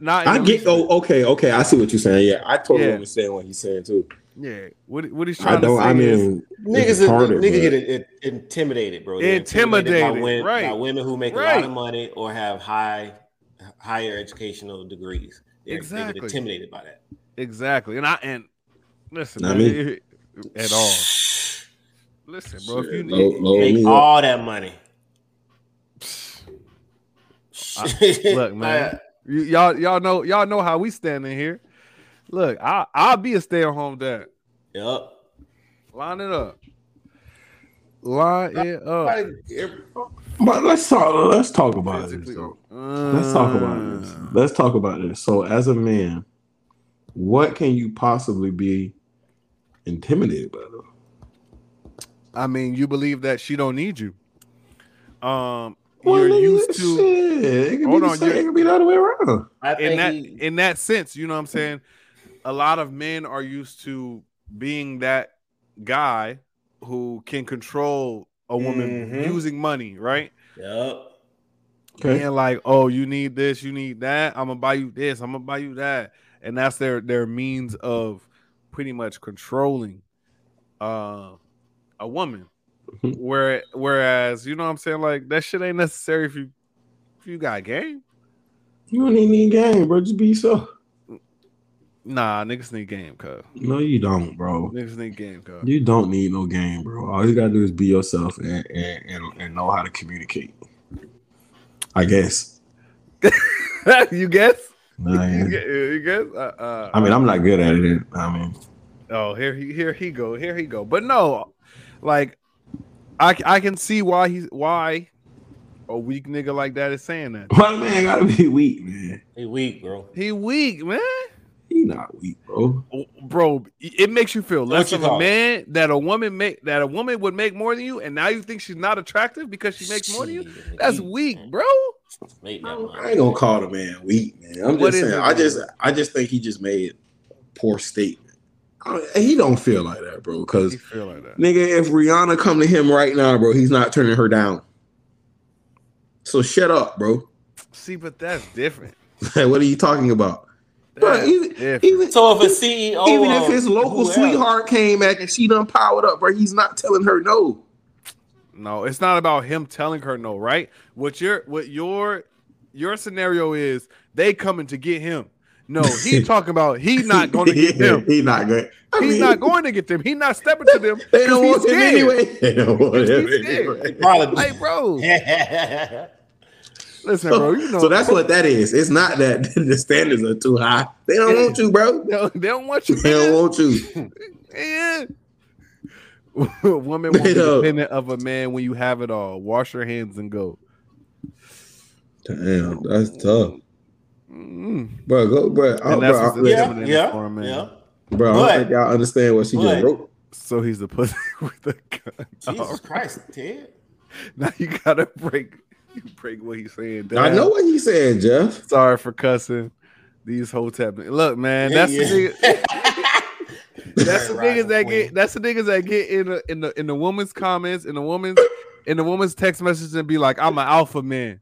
Speaker 2: Not.
Speaker 1: I get.
Speaker 2: least
Speaker 1: Oh, okay, okay. I see what you're saying. Yeah, I totally
Speaker 2: Yeah.
Speaker 1: understand what he's saying too.
Speaker 2: Yeah. What what he's
Speaker 1: I
Speaker 2: trying
Speaker 1: don't.
Speaker 2: to say
Speaker 1: I
Speaker 2: is
Speaker 1: mean,
Speaker 3: Niggas,
Speaker 1: it's
Speaker 3: is,
Speaker 1: harder,
Speaker 3: niggas
Speaker 1: but-
Speaker 3: get it, it, intimidated, bro. They're
Speaker 2: Intimidated,
Speaker 3: by women,
Speaker 2: right.
Speaker 3: by women who make a lot of money or have high, higher educational degrees. They're, They
Speaker 2: Exactly.
Speaker 3: get intimidated by that.
Speaker 2: exactly. And I and listen,
Speaker 1: Not
Speaker 2: man,
Speaker 1: me.
Speaker 2: it- at all. Listen, bro. If you
Speaker 1: Shit, low- low
Speaker 3: Make
Speaker 1: me up.
Speaker 3: all that money.
Speaker 2: look, man. You, y'all y'all know y'all know how we stand in here. Look, I I'll be a stay at home dad.
Speaker 3: Yup.
Speaker 2: Line it up. Line it up.
Speaker 1: But let's talk. Let's talk about this.
Speaker 2: Physically-
Speaker 1: Though. Let's talk about this.
Speaker 2: Uh,
Speaker 1: Let's talk about this. So, as a man, what can you possibly be intimidated by? Though?
Speaker 2: I mean, you believe that she don't need you. Um,
Speaker 1: Well,
Speaker 2: you're used to
Speaker 1: shit. It can
Speaker 2: Hold
Speaker 1: be
Speaker 2: on, you're-
Speaker 1: It can be the other way around.
Speaker 3: I
Speaker 2: in that
Speaker 3: he,
Speaker 2: in that sense. You know what I'm saying? A lot of men are used to being that guy who can control a woman
Speaker 3: Mhm.
Speaker 2: using money, right?
Speaker 3: Yep.
Speaker 1: Okay.
Speaker 2: And like, oh, you need this, you need that. I'm gonna buy you this. I'm gonna buy you that, and that's their their means of pretty much controlling uh a woman.
Speaker 1: Mhm.
Speaker 2: Where whereas you know what I'm saying, like that shit ain't necessary if you if you got game.
Speaker 1: You don't need any game, bro. Just be yourself.
Speaker 2: Nah, niggas need game, cuz.
Speaker 1: No, you don't, bro.
Speaker 2: Niggas need game, cuz.
Speaker 1: You don't need no game, bro. All you gotta do is be yourself and and, and, and know how to communicate. I guess.
Speaker 2: you guess?
Speaker 1: Nah, yeah.
Speaker 2: You guess? You guess? Uh, uh,
Speaker 1: I mean, I'm not good at it. I mean,
Speaker 2: Oh, here he here he go. Here he go. But no, like I I can see why he's why a weak nigga like that is saying that.
Speaker 1: my man gotta be weak, man.
Speaker 3: He weak, bro.
Speaker 2: He weak, man.
Speaker 1: He not weak, bro.
Speaker 2: Bro, it makes you feel less of a
Speaker 3: call it?
Speaker 2: man that a woman make that a woman would make more than you, and now you think she's not attractive because she makes more than you. That's weak, bro.
Speaker 3: Make
Speaker 1: I ain't gonna call the man weak, man. I'm
Speaker 2: What
Speaker 1: just saying.
Speaker 2: it,
Speaker 1: I just. I just think he just made poor statement. I- He don't feel like that, bro. Because
Speaker 2: feel like that.
Speaker 1: nigga, if Rihanna come to him right now, bro, he's not turning her down. So shut up, bro.
Speaker 2: See, but that's different.
Speaker 1: what are you talking about, bro?
Speaker 2: That's
Speaker 1: Even,
Speaker 2: different.
Speaker 1: even,
Speaker 3: So if a CEO,
Speaker 1: even if his local
Speaker 3: whoever-
Speaker 1: sweetheart came back and she done powered up, bro, he's not telling her no.
Speaker 2: No, it's not about him telling her no, right? What your what your your scenario is they coming to get him. No, he's talking about he's not going to get them.
Speaker 1: He's not good. I
Speaker 2: He's
Speaker 1: mean,
Speaker 2: not going to get them. He's not stepping to them.
Speaker 1: They don't
Speaker 2: 'cause
Speaker 1: want him
Speaker 2: scared.
Speaker 1: anyway. They don't want him
Speaker 2: scared.
Speaker 1: anyway.
Speaker 3: Probably.
Speaker 2: Like, bro, listen, bro. You know,
Speaker 1: so that's what that is. It's not that the standards are too high. They don't want you, bro.
Speaker 2: they don't, they don't want you.
Speaker 1: They don't want you.
Speaker 2: Yeah. Women won't be dependent of a man when you have it all. Wash your hands and go.
Speaker 1: Damn, that's tough,
Speaker 2: Mm.
Speaker 1: bro. Go, bro. I,
Speaker 2: And that's
Speaker 1: bro,
Speaker 2: what's
Speaker 1: I,
Speaker 2: the-
Speaker 3: yeah,
Speaker 2: feminine
Speaker 3: yeah,
Speaker 2: for a man.
Speaker 3: yeah.
Speaker 1: bro, I don't think y'all understand what she just wrote.
Speaker 2: So he's the pussy with the gun.
Speaker 3: Jesus
Speaker 2: Alright.
Speaker 3: Christ, Ted.
Speaker 2: Now you gotta break. You break what he's saying.
Speaker 1: I know what he's saying, Jeff.
Speaker 2: Sorry for cussing. These whole tap. Look, man,
Speaker 3: Yeah,
Speaker 2: that's
Speaker 3: yeah.
Speaker 2: the nigga. That's the
Speaker 3: Right,
Speaker 2: niggas that
Speaker 3: queen.
Speaker 2: get. That's the niggas that get in the in the in the woman's comments, in the woman's in the woman's text message, and be like, "I'm an alpha man.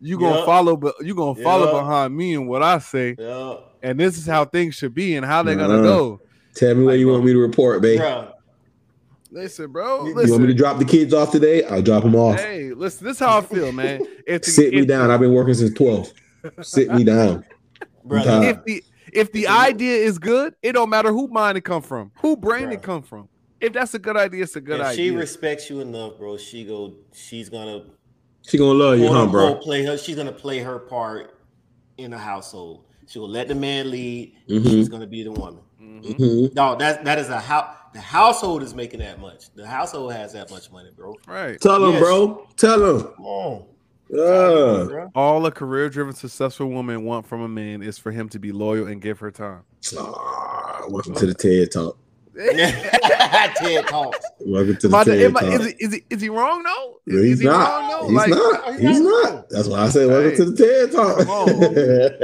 Speaker 2: You gonna
Speaker 3: Yup.
Speaker 2: follow, but you gonna follow
Speaker 3: Yup.
Speaker 2: behind me and what I say,
Speaker 3: Yeah,
Speaker 2: and this is how things should be and how they're gonna
Speaker 1: Uh-uh.
Speaker 2: go."
Speaker 1: Tell me where you want me to report, babe.
Speaker 3: bro.
Speaker 2: Listen, bro.
Speaker 1: You want me to drop the kids off today? I'll drop them off.
Speaker 2: Hey, listen. This is how I feel, man. If the,
Speaker 1: Sit me
Speaker 2: if,
Speaker 1: down. I've been working since twelve. Sit me down.
Speaker 3: Brother,
Speaker 2: if the if the idea is good, it don't matter who mind it come from, who brain it come from. If that's a good idea, it's a good
Speaker 3: if
Speaker 2: idea.
Speaker 3: she respects you enough, bro, she go. She's gonna
Speaker 1: She gonna love you, huh, bro?
Speaker 3: play her. She's gonna play her part in the household. She will let the man lead.
Speaker 1: Mhm.
Speaker 3: She's gonna be the woman.
Speaker 2: Mhm.
Speaker 1: Mhm.
Speaker 3: No, that that is a how the household is making that much. The household has that much money, bro.
Speaker 2: Right.
Speaker 1: Tell them,
Speaker 3: Yes.
Speaker 1: bro. Tell them.
Speaker 3: Come on,
Speaker 1: Uh.
Speaker 2: All a career-driven, successful woman want from a man is for him to be loyal and give her time.
Speaker 1: ah, welcome to the TED Talk.
Speaker 3: Ted talks.
Speaker 1: Welcome to the
Speaker 2: Am
Speaker 1: TED
Speaker 2: am I-
Speaker 1: Talk.
Speaker 2: is, he, is, he, is he wrong though? Is,
Speaker 1: No,
Speaker 2: is
Speaker 1: he's
Speaker 2: he
Speaker 1: not.
Speaker 2: wrong though?
Speaker 1: He's
Speaker 2: Like,
Speaker 1: not.
Speaker 3: he's
Speaker 1: He's
Speaker 3: not.
Speaker 1: not. That's why I said welcome
Speaker 2: Hey.
Speaker 1: to the TED Talk.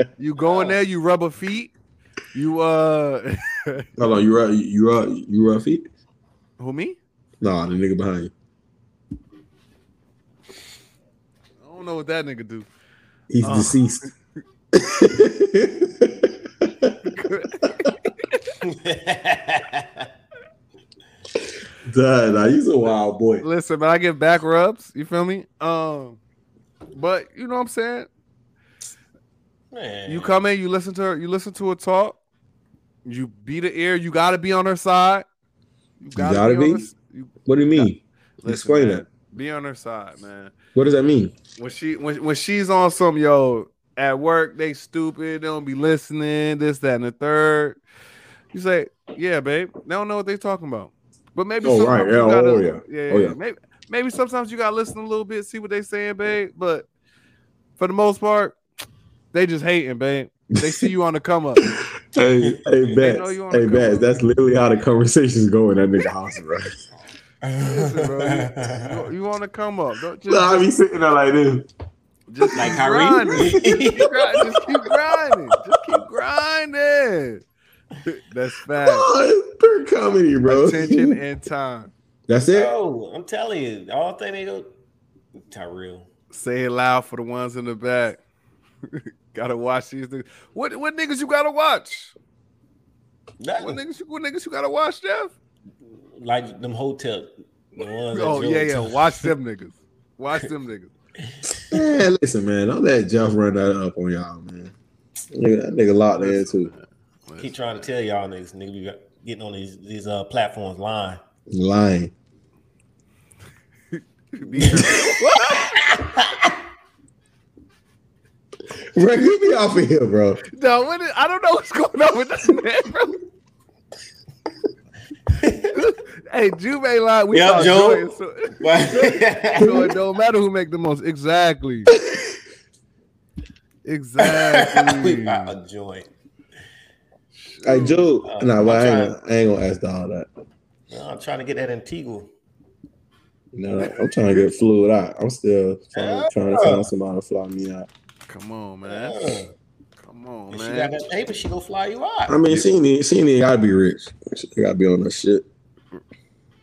Speaker 2: Come you go in there, you rub her feet. You uh,
Speaker 1: Hold on, you rub you rub you rub feet?
Speaker 2: who me?
Speaker 1: Nah, the nigga behind you.
Speaker 2: I don't know what that nigga do.
Speaker 1: He's
Speaker 2: Oh.
Speaker 1: deceased. Duh, nah, he's a wild boy.
Speaker 2: Listen, man, I get back rubs. You feel me? Um, but you know what I'm saying.
Speaker 3: Man.
Speaker 2: You come in, you listen to her, you listen to her talk, you beat her ear, you gotta be on her side. You
Speaker 1: gotta
Speaker 2: on
Speaker 1: be?
Speaker 2: her you-
Speaker 1: What do you mean?
Speaker 2: listen,
Speaker 1: Explain that.
Speaker 2: Be on her side, man.
Speaker 1: What does that mean?
Speaker 2: When she when when she's on some yo at work, they stupid, they don't be listening, this, that, and the third. You say, yeah, babe. They don't know what they talking about. But maybe
Speaker 1: Oh,
Speaker 2: sometimes
Speaker 1: right.
Speaker 2: you
Speaker 1: Yeah.
Speaker 2: gotta,
Speaker 1: Oh, yeah.
Speaker 2: yeah,
Speaker 1: Oh, yeah.
Speaker 2: Maybe maybe sometimes you gotta listen a little bit, see what they saying, babe. But for the most part, they just hating, babe. They see you on the come up.
Speaker 1: Hey, hey,
Speaker 2: know
Speaker 1: Bats. Hey, Bats. That's literally how the conversations go in that nigga house, bro.
Speaker 2: Listen, bro, you, you want to come up? Don't just,
Speaker 1: No, I be sitting there like this.
Speaker 2: just
Speaker 3: Like
Speaker 2: keep
Speaker 3: Kyrie?
Speaker 2: grinding. Keep grind- just keep grinding. Just keep grinding. That's fact.
Speaker 1: Oh, it's comedy, bro.
Speaker 2: Attention and time.
Speaker 1: That's it.
Speaker 3: Bro, I'm telling you, all thing they go Tyrell.
Speaker 2: Say it loud for the ones in the back. gotta watch these niggas. What what niggas you gotta watch? What niggas what niggas you gotta watch, Jeff?
Speaker 3: Like them hotel. The ones
Speaker 2: Oh yeah, yeah. Watch them niggas. Watch them niggas.
Speaker 1: Man, listen, man, don't let Jeff run that up on y'all, man. Nigga, that nigga locked there too.
Speaker 3: Keep trying to tell y'all niggas, nigga, we got getting on these these uh platforms lying.
Speaker 1: Lying. Bro, you be off of here, bro.
Speaker 2: No, what is, I don't know what's going on with this man, bro. hey, Juve ain't lying. We
Speaker 3: Yep,
Speaker 2: thought
Speaker 3: Joe.
Speaker 2: Joy so, so it don't matter who make the most. Exactly.
Speaker 3: Exactly we
Speaker 2: Exactly.
Speaker 3: got a joint.
Speaker 1: Hey, Joe.
Speaker 3: Uh,
Speaker 1: nah, but I
Speaker 3: I'm
Speaker 1: ain't, gonna, I ain't gonna ask all that.
Speaker 3: No, I'm trying to get that Antigua.
Speaker 1: No, know, I'm trying to get fluid out. I'm still trying, trying to find somebody to fly me out.
Speaker 2: Come on, man.
Speaker 3: Yeah.
Speaker 2: Come on,
Speaker 3: If she got that paper, she gonna fly you out.
Speaker 1: I mean, she ain't, she ain't gotta be rich. She gotta be on that shit.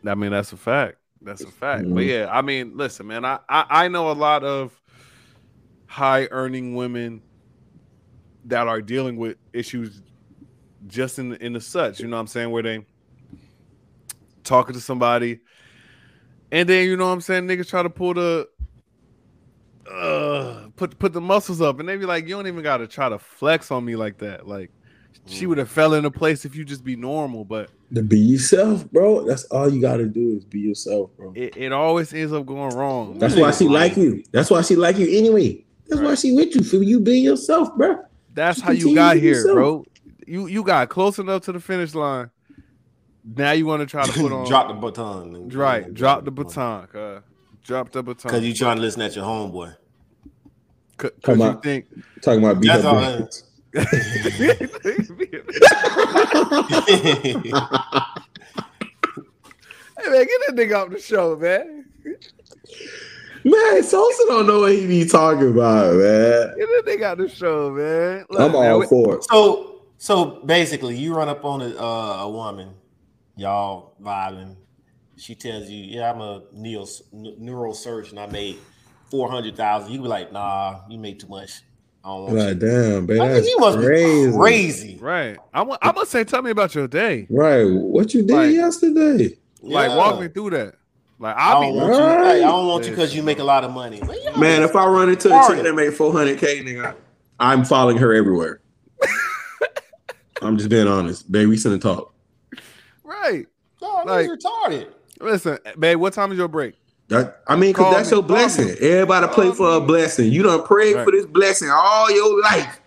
Speaker 2: I mean, that's a fact. That's a fact.
Speaker 1: Mhm.
Speaker 2: But yeah, I mean, listen, man. I, I I know a lot of high earning women that are dealing with issues just in in the such. You know what I'm saying? Where they talking to somebody, and then you know what I'm saying? Niggas try to pull the uh put put the muscles up, and they be like, you don't even gotta try to flex on me like that. Like she would have fell into place if you just be normal, but.
Speaker 1: To be yourself, bro. That's all you gotta do is be yourself, bro.
Speaker 2: it, it always ends up going wrong.
Speaker 1: That's why she like you. That's why she like you anyway. That's why she with you for you being yourself, bro.
Speaker 2: That's
Speaker 1: Just
Speaker 2: how you got here,
Speaker 1: yourself.
Speaker 2: bro. You you got close enough to the finish line. Now you want to try to put on
Speaker 3: drop the baton.
Speaker 2: right, drop the baton, uh, drop the baton.
Speaker 3: Because you trying to listen at your homeboy.
Speaker 2: because
Speaker 1: Come
Speaker 2: you
Speaker 1: on.
Speaker 2: think.
Speaker 1: Talking about beat
Speaker 3: That's
Speaker 1: her
Speaker 3: all
Speaker 1: benefits.
Speaker 2: hey man, get that nigga off the show, man.
Speaker 1: Man, Sosa don't know what he be talking about, man.
Speaker 2: Get that nigga out the show, man. Look,
Speaker 1: I'm
Speaker 2: man,
Speaker 1: all
Speaker 2: we-
Speaker 1: for it.
Speaker 3: so so basically you run up on a, uh, a woman, y'all vibing. She tells you, "Yeah, I'm a neo neurosurgeon. I made four hundred thousand. You be like, "Nah, you made too much. I don't want
Speaker 1: Like,
Speaker 3: you."
Speaker 1: damn, baby,
Speaker 3: I think
Speaker 1: that's
Speaker 3: you must
Speaker 1: crazy.
Speaker 3: be crazy.
Speaker 2: Right. I'm I'm gonna say, tell me about your day.
Speaker 1: Right, what you did
Speaker 2: Like-
Speaker 1: yesterday?
Speaker 2: Like,
Speaker 3: Yeah.
Speaker 2: walk me through that. Like,
Speaker 3: I
Speaker 2: I'll
Speaker 3: don't
Speaker 2: be.
Speaker 3: want you. Hey, I don't want you because you make a lot of money.
Speaker 1: Man, if I run into a chick that made 400k, nigga, I'm following her everywhere. I'm just being honest, Babe, We shouldn't talk.
Speaker 2: Right.
Speaker 3: no,
Speaker 2: like-
Speaker 3: like, retarded.
Speaker 2: Listen, babe. What time is your break?
Speaker 1: That I mean, cause
Speaker 2: Call
Speaker 1: that's
Speaker 2: me,
Speaker 1: your blessing.
Speaker 2: me.
Speaker 1: Everybody
Speaker 2: Call
Speaker 1: pray for a blessing. You done prayed
Speaker 2: Right.
Speaker 1: for this blessing all your life,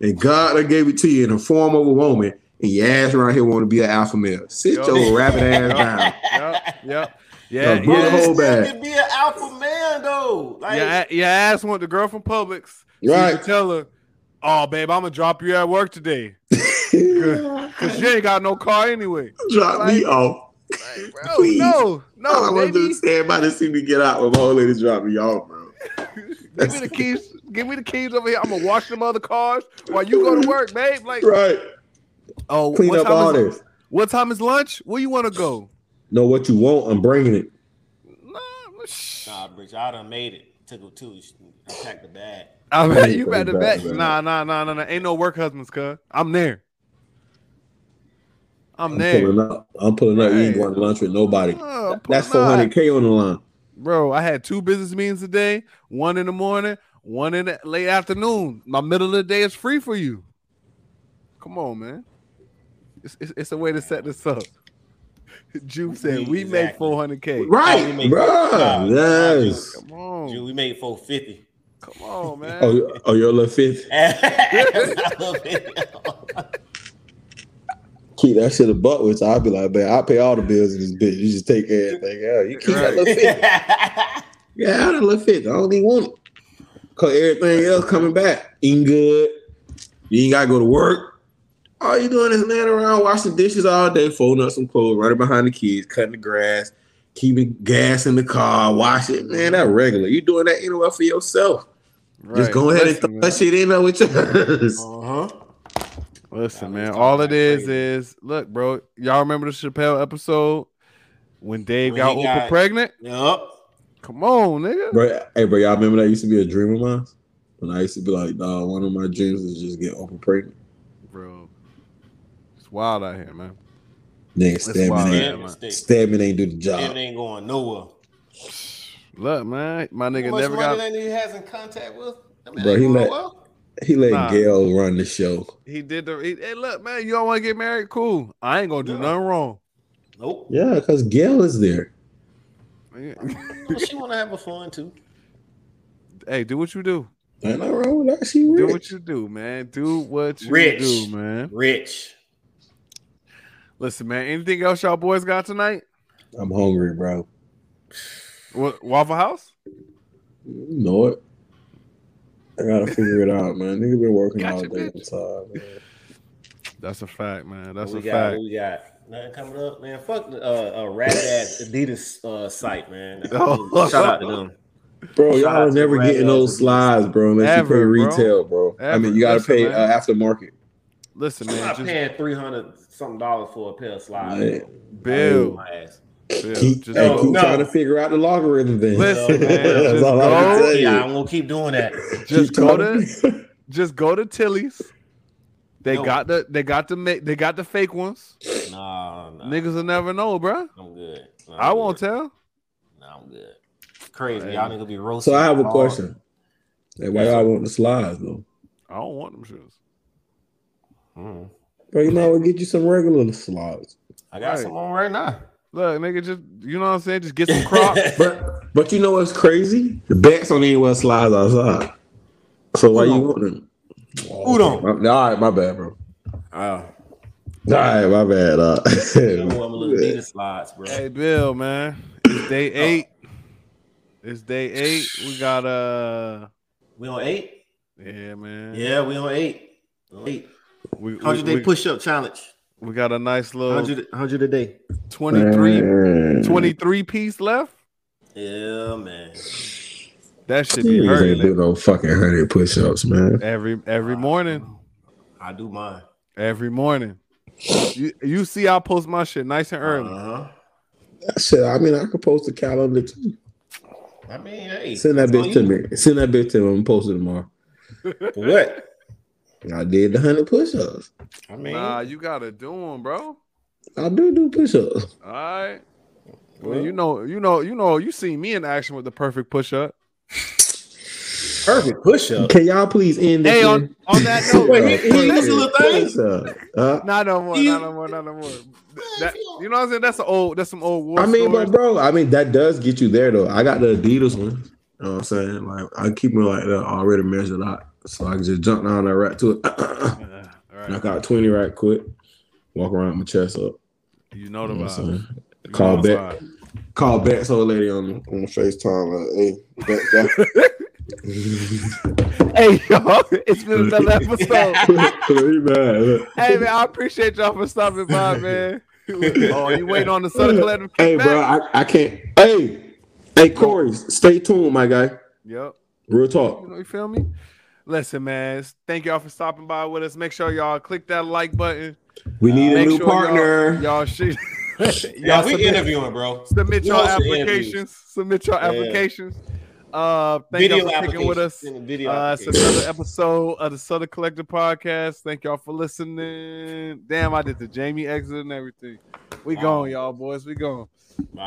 Speaker 1: and God done gave it to you in the form of a woman. And your ass around here want to be an alpha male. Sit
Speaker 2: Yo.
Speaker 1: your rabbit ass down.
Speaker 2: Yep. Yep. Yeah.
Speaker 1: No,
Speaker 2: Yeah.
Speaker 1: Buddha
Speaker 2: yeah.
Speaker 1: hold
Speaker 3: Still
Speaker 1: back.
Speaker 3: can be an alpha man though. Like,
Speaker 2: Your, your ass want the girl from Publix. So You
Speaker 1: Right.
Speaker 2: tell her, oh, babe, I'm gonna drop you at work today because you ain't got no car anyway.
Speaker 1: Drop me off.
Speaker 2: Like, bro,
Speaker 1: Please.
Speaker 2: no,
Speaker 1: All I
Speaker 2: no,
Speaker 1: want to do
Speaker 2: baby.
Speaker 1: is see everybody see me get out when my old lady drop me off, bro.
Speaker 2: Give me the keys. Give me the keys over here. I'm gonna wash them other cars while you go to work, babe. Like,
Speaker 1: Right.
Speaker 2: oh,
Speaker 1: Clean
Speaker 2: what
Speaker 1: up
Speaker 2: time
Speaker 1: all
Speaker 2: is,
Speaker 1: this.
Speaker 2: What time is lunch? Where you want to go?
Speaker 1: Know what you want. I'm bringing it.
Speaker 2: Nah, shh.
Speaker 3: Nah, bitch, I done made it. Took it too. I packed the bag.
Speaker 2: I mean, you
Speaker 1: Crazy
Speaker 2: better
Speaker 1: back,
Speaker 2: bet. Nah, nah, nah, nah, nah. Ain't no work husbands, cuz. I'm there. I'm
Speaker 1: I'm
Speaker 2: there.
Speaker 1: pulling up. I'm pulling up. You ain't going to lunch with nobody.
Speaker 2: Oh, I'm
Speaker 1: That's 400k on the line.
Speaker 2: Bro, I had two business meetings today. One in the morning, one in the late afternoon. My middle of the day is free for you. Come on, man. It's, it's, it's a way to set this up. Juve said we make
Speaker 3: Exactly.
Speaker 2: 400k.
Speaker 3: we
Speaker 1: Right,
Speaker 3: make-
Speaker 1: bro.
Speaker 3: Nah,
Speaker 1: Yes.
Speaker 2: Come on,
Speaker 3: Dude, we made 450.
Speaker 2: come on, oh, man.
Speaker 1: Oh, you- oh, you're a little fifth. Keep that shit a buck with you. I'll be like, man, I'll pay all the bills in this bitch. You just take everything out. You keep that
Speaker 2: Right.
Speaker 1: little fifth. Yeah, I that little fit. I don't even want it. Cause everything else coming back. Eating good. You ain't gotta go to work. All you doing is laying around washing dishes all day, folding up some clothes, running behind the kids, cutting the grass, keeping gas in the car, washing. Man, that regular. You doing that anywhere for yourself. Just go ahead
Speaker 2: Listen,
Speaker 1: and throw
Speaker 2: man.
Speaker 1: that shit in there with yours.
Speaker 3: uh-huh.
Speaker 2: Listen, man. All it is
Speaker 3: crazy.
Speaker 2: is look, bro. Y'all remember the Chappelle episode when Dave
Speaker 3: When
Speaker 2: got
Speaker 3: he
Speaker 2: Oprah
Speaker 3: got-
Speaker 2: pregnant?
Speaker 3: Yup.
Speaker 2: Come on, nigga.
Speaker 1: Bro, hey, bro, y'all remember that used to be a dream of mine? When I used to be like, dog, one of my dreams is just get Oprah pregnant.
Speaker 2: Bro, it's wild out here, man.
Speaker 1: Nigga,
Speaker 2: That's
Speaker 1: stabbing
Speaker 2: wild,
Speaker 1: ain't,
Speaker 2: yeah.
Speaker 3: Damn mistake.
Speaker 1: stabbing ain't do the
Speaker 3: It
Speaker 1: job.
Speaker 3: ain't going nowhere.
Speaker 2: Look, man, my
Speaker 3: How
Speaker 2: nigga
Speaker 3: much
Speaker 2: never
Speaker 3: money
Speaker 2: got.
Speaker 3: that nigga has in contact with? I mean,
Speaker 1: Bro, he
Speaker 3: going
Speaker 1: let-
Speaker 3: well.
Speaker 1: He let
Speaker 2: Nah.
Speaker 1: Gayle run the show.
Speaker 2: He did the. He, hey, look, man, you don't want to get married? Cool. I ain't gonna do
Speaker 3: Yeah.
Speaker 2: nothing wrong.
Speaker 3: Nope.
Speaker 1: Yeah, because Gayle is there.
Speaker 3: Well, she want to have a fun too.
Speaker 2: hey, do what you do.
Speaker 1: Ain't nothing wrong with that. She
Speaker 2: Do what you do, man. Do what you
Speaker 3: Rich.
Speaker 2: do, man.
Speaker 3: Rich.
Speaker 2: Listen, man. Anything else y'all boys got tonight?
Speaker 1: I'm hungry, bro.
Speaker 2: What Waffle House?
Speaker 1: You know it. I gotta figure it out, man. Nigga been working
Speaker 2: Gotcha,
Speaker 1: all day
Speaker 2: bitch.
Speaker 1: inside, man.
Speaker 2: That's a fact, man. That's
Speaker 3: what
Speaker 2: a
Speaker 3: got?
Speaker 2: fact.
Speaker 3: We got? Nothing coming up, man. Fuck the uh, uh ragged ass Adidas uh, site, man.
Speaker 2: Oh.
Speaker 3: Shout out to them.
Speaker 1: Bro,
Speaker 3: Shout
Speaker 1: y'all are never
Speaker 3: Red
Speaker 1: getting those slides, bro, unless
Speaker 2: Ever,
Speaker 1: you pay retail, bro. I mean, you gotta
Speaker 2: Listen,
Speaker 1: pay uh, aftermarket.
Speaker 2: Listen, man,
Speaker 3: I'm
Speaker 2: man.
Speaker 3: not
Speaker 2: Just
Speaker 3: paying three hundred something dollars for a pair of slides.
Speaker 1: Man.
Speaker 2: Bill.
Speaker 3: My ass.
Speaker 2: Bill.
Speaker 1: Keep,
Speaker 2: Just
Speaker 1: hey,
Speaker 3: No,
Speaker 1: keep
Speaker 3: no.
Speaker 1: trying to figure out the logarithm then.
Speaker 2: Listen, man,
Speaker 1: That's all I
Speaker 2: go-
Speaker 1: can tell you.
Speaker 3: Yeah, I'm gonna keep doing that.
Speaker 2: just
Speaker 1: Keep
Speaker 2: go
Speaker 1: trying
Speaker 2: to just go to Tilly's. They
Speaker 3: No.
Speaker 2: got the they got the ma- they got the fake ones.
Speaker 3: Nah, nah.
Speaker 2: Niggas will never know, bruh.
Speaker 3: I'm good. Nah,
Speaker 2: I
Speaker 3: I'm
Speaker 2: won't
Speaker 3: good.
Speaker 2: tell.
Speaker 3: Nah, I'm good. Crazy.
Speaker 2: Hey.
Speaker 3: Y'all niggas be roasting.
Speaker 1: So I have a question. Hey, why y'all want the slides though?
Speaker 2: I don't want them shoes.
Speaker 3: Mhm.
Speaker 1: Bro, you know, we'll get you some regular slides.
Speaker 3: I got
Speaker 2: Right.
Speaker 3: some on right now.
Speaker 2: Look, nigga, just you know what I'm saying. Just get some Crocs.
Speaker 1: But but you know what's crazy? The bats don't even wear slides outside. So why
Speaker 3: Who
Speaker 1: you want them?
Speaker 3: Who don't?
Speaker 1: My- all right, my bad, bro.
Speaker 3: Oh,
Speaker 1: All right, my bad. Uh,
Speaker 3: I'm a little Adidas slides, bro.
Speaker 2: hey, Bill, man. It's day eight. It's day eight. We got uh,
Speaker 3: We on eight?
Speaker 2: yeah, man.
Speaker 3: Yeah, we on eight. Eight.
Speaker 2: We, we,
Speaker 3: Hundred day
Speaker 2: we,
Speaker 3: push up challenge.
Speaker 2: We got a nice little
Speaker 3: 100, 100 a day.
Speaker 2: 23,
Speaker 1: Man.
Speaker 2: 23 piece left.
Speaker 3: Yeah, man.
Speaker 2: That should be
Speaker 1: niggas ain't
Speaker 2: hurting
Speaker 1: do no fucking hundred push-ups, man.
Speaker 2: every every morning.
Speaker 3: I do mine.
Speaker 2: Every morning. You, you see, I post my shit nice and early.
Speaker 3: Uh-huh.
Speaker 1: Shit, I mean, I could post a calendar too.
Speaker 3: I mean, hey.
Speaker 1: Send that bitch to
Speaker 3: you.
Speaker 1: me. Send that bitch to me. I'm gonna post it tomorrow.
Speaker 3: What?
Speaker 1: I did the hundred push-ups.
Speaker 3: I mean,
Speaker 2: Nah, you gotta do them, bro.
Speaker 1: I do do push-ups.
Speaker 2: All right. Well,
Speaker 3: well,
Speaker 2: you know, you know, you know, you see me in action with the perfect push up.
Speaker 3: perfect push up.
Speaker 1: Can y'all please end this?
Speaker 2: Hey, on, on that note,
Speaker 3: Wait, he- he does a little thing?
Speaker 1: Uh,
Speaker 2: not no more,
Speaker 3: You-
Speaker 2: not no more, not no more. That, you know what I'm saying? That's an old, that's some old war
Speaker 1: I mean,
Speaker 2: stories.
Speaker 1: but bro, I mean that does get you there though. I got the Adidas one. You know what I'm saying? Like I keep it like that already measured out, so I can just jump down there right to it.
Speaker 2: Yeah, all right.
Speaker 1: Knock out 20 right quick. Walk around with my chest up.
Speaker 2: You know the
Speaker 1: You know what I'm
Speaker 2: vibe.
Speaker 1: saying?
Speaker 2: You
Speaker 1: Call
Speaker 2: know the
Speaker 1: back.
Speaker 2: vibe.
Speaker 1: Call back old lady on on the FaceTime. Like, hey, back
Speaker 2: Hey, y'all, it's been another episode.
Speaker 1: that. He mad.
Speaker 2: hey, man, I appreciate y'all for stopping by, man. oh, you waiting on the Southern Collective
Speaker 1: Hey,
Speaker 2: kickback?
Speaker 1: bro, I, I can't. Hey, hey, Corey, stay tuned, my guy.
Speaker 2: Yep.
Speaker 1: Real
Speaker 2: You
Speaker 1: talk.
Speaker 2: know, you feel me? Listen, man. Thank y'all for stopping by with us. Make sure y'all click that like button.
Speaker 1: We need a new
Speaker 2: sure y'all-
Speaker 1: partner.
Speaker 2: Y'all, should y'all
Speaker 3: we
Speaker 2: submit,
Speaker 3: interviewing, bro.
Speaker 2: submit your applications. Submit your
Speaker 3: Yeah.
Speaker 2: applications. Uh, thank
Speaker 3: Video
Speaker 2: y'all for sticking with us.
Speaker 3: Video
Speaker 2: Uh, it's another episode of the Southern Collective Podcast. Thank y'all for listening. Damn, I did the Jamie exit and everything. We
Speaker 3: Wow.
Speaker 2: gone, y'all boys. We gone.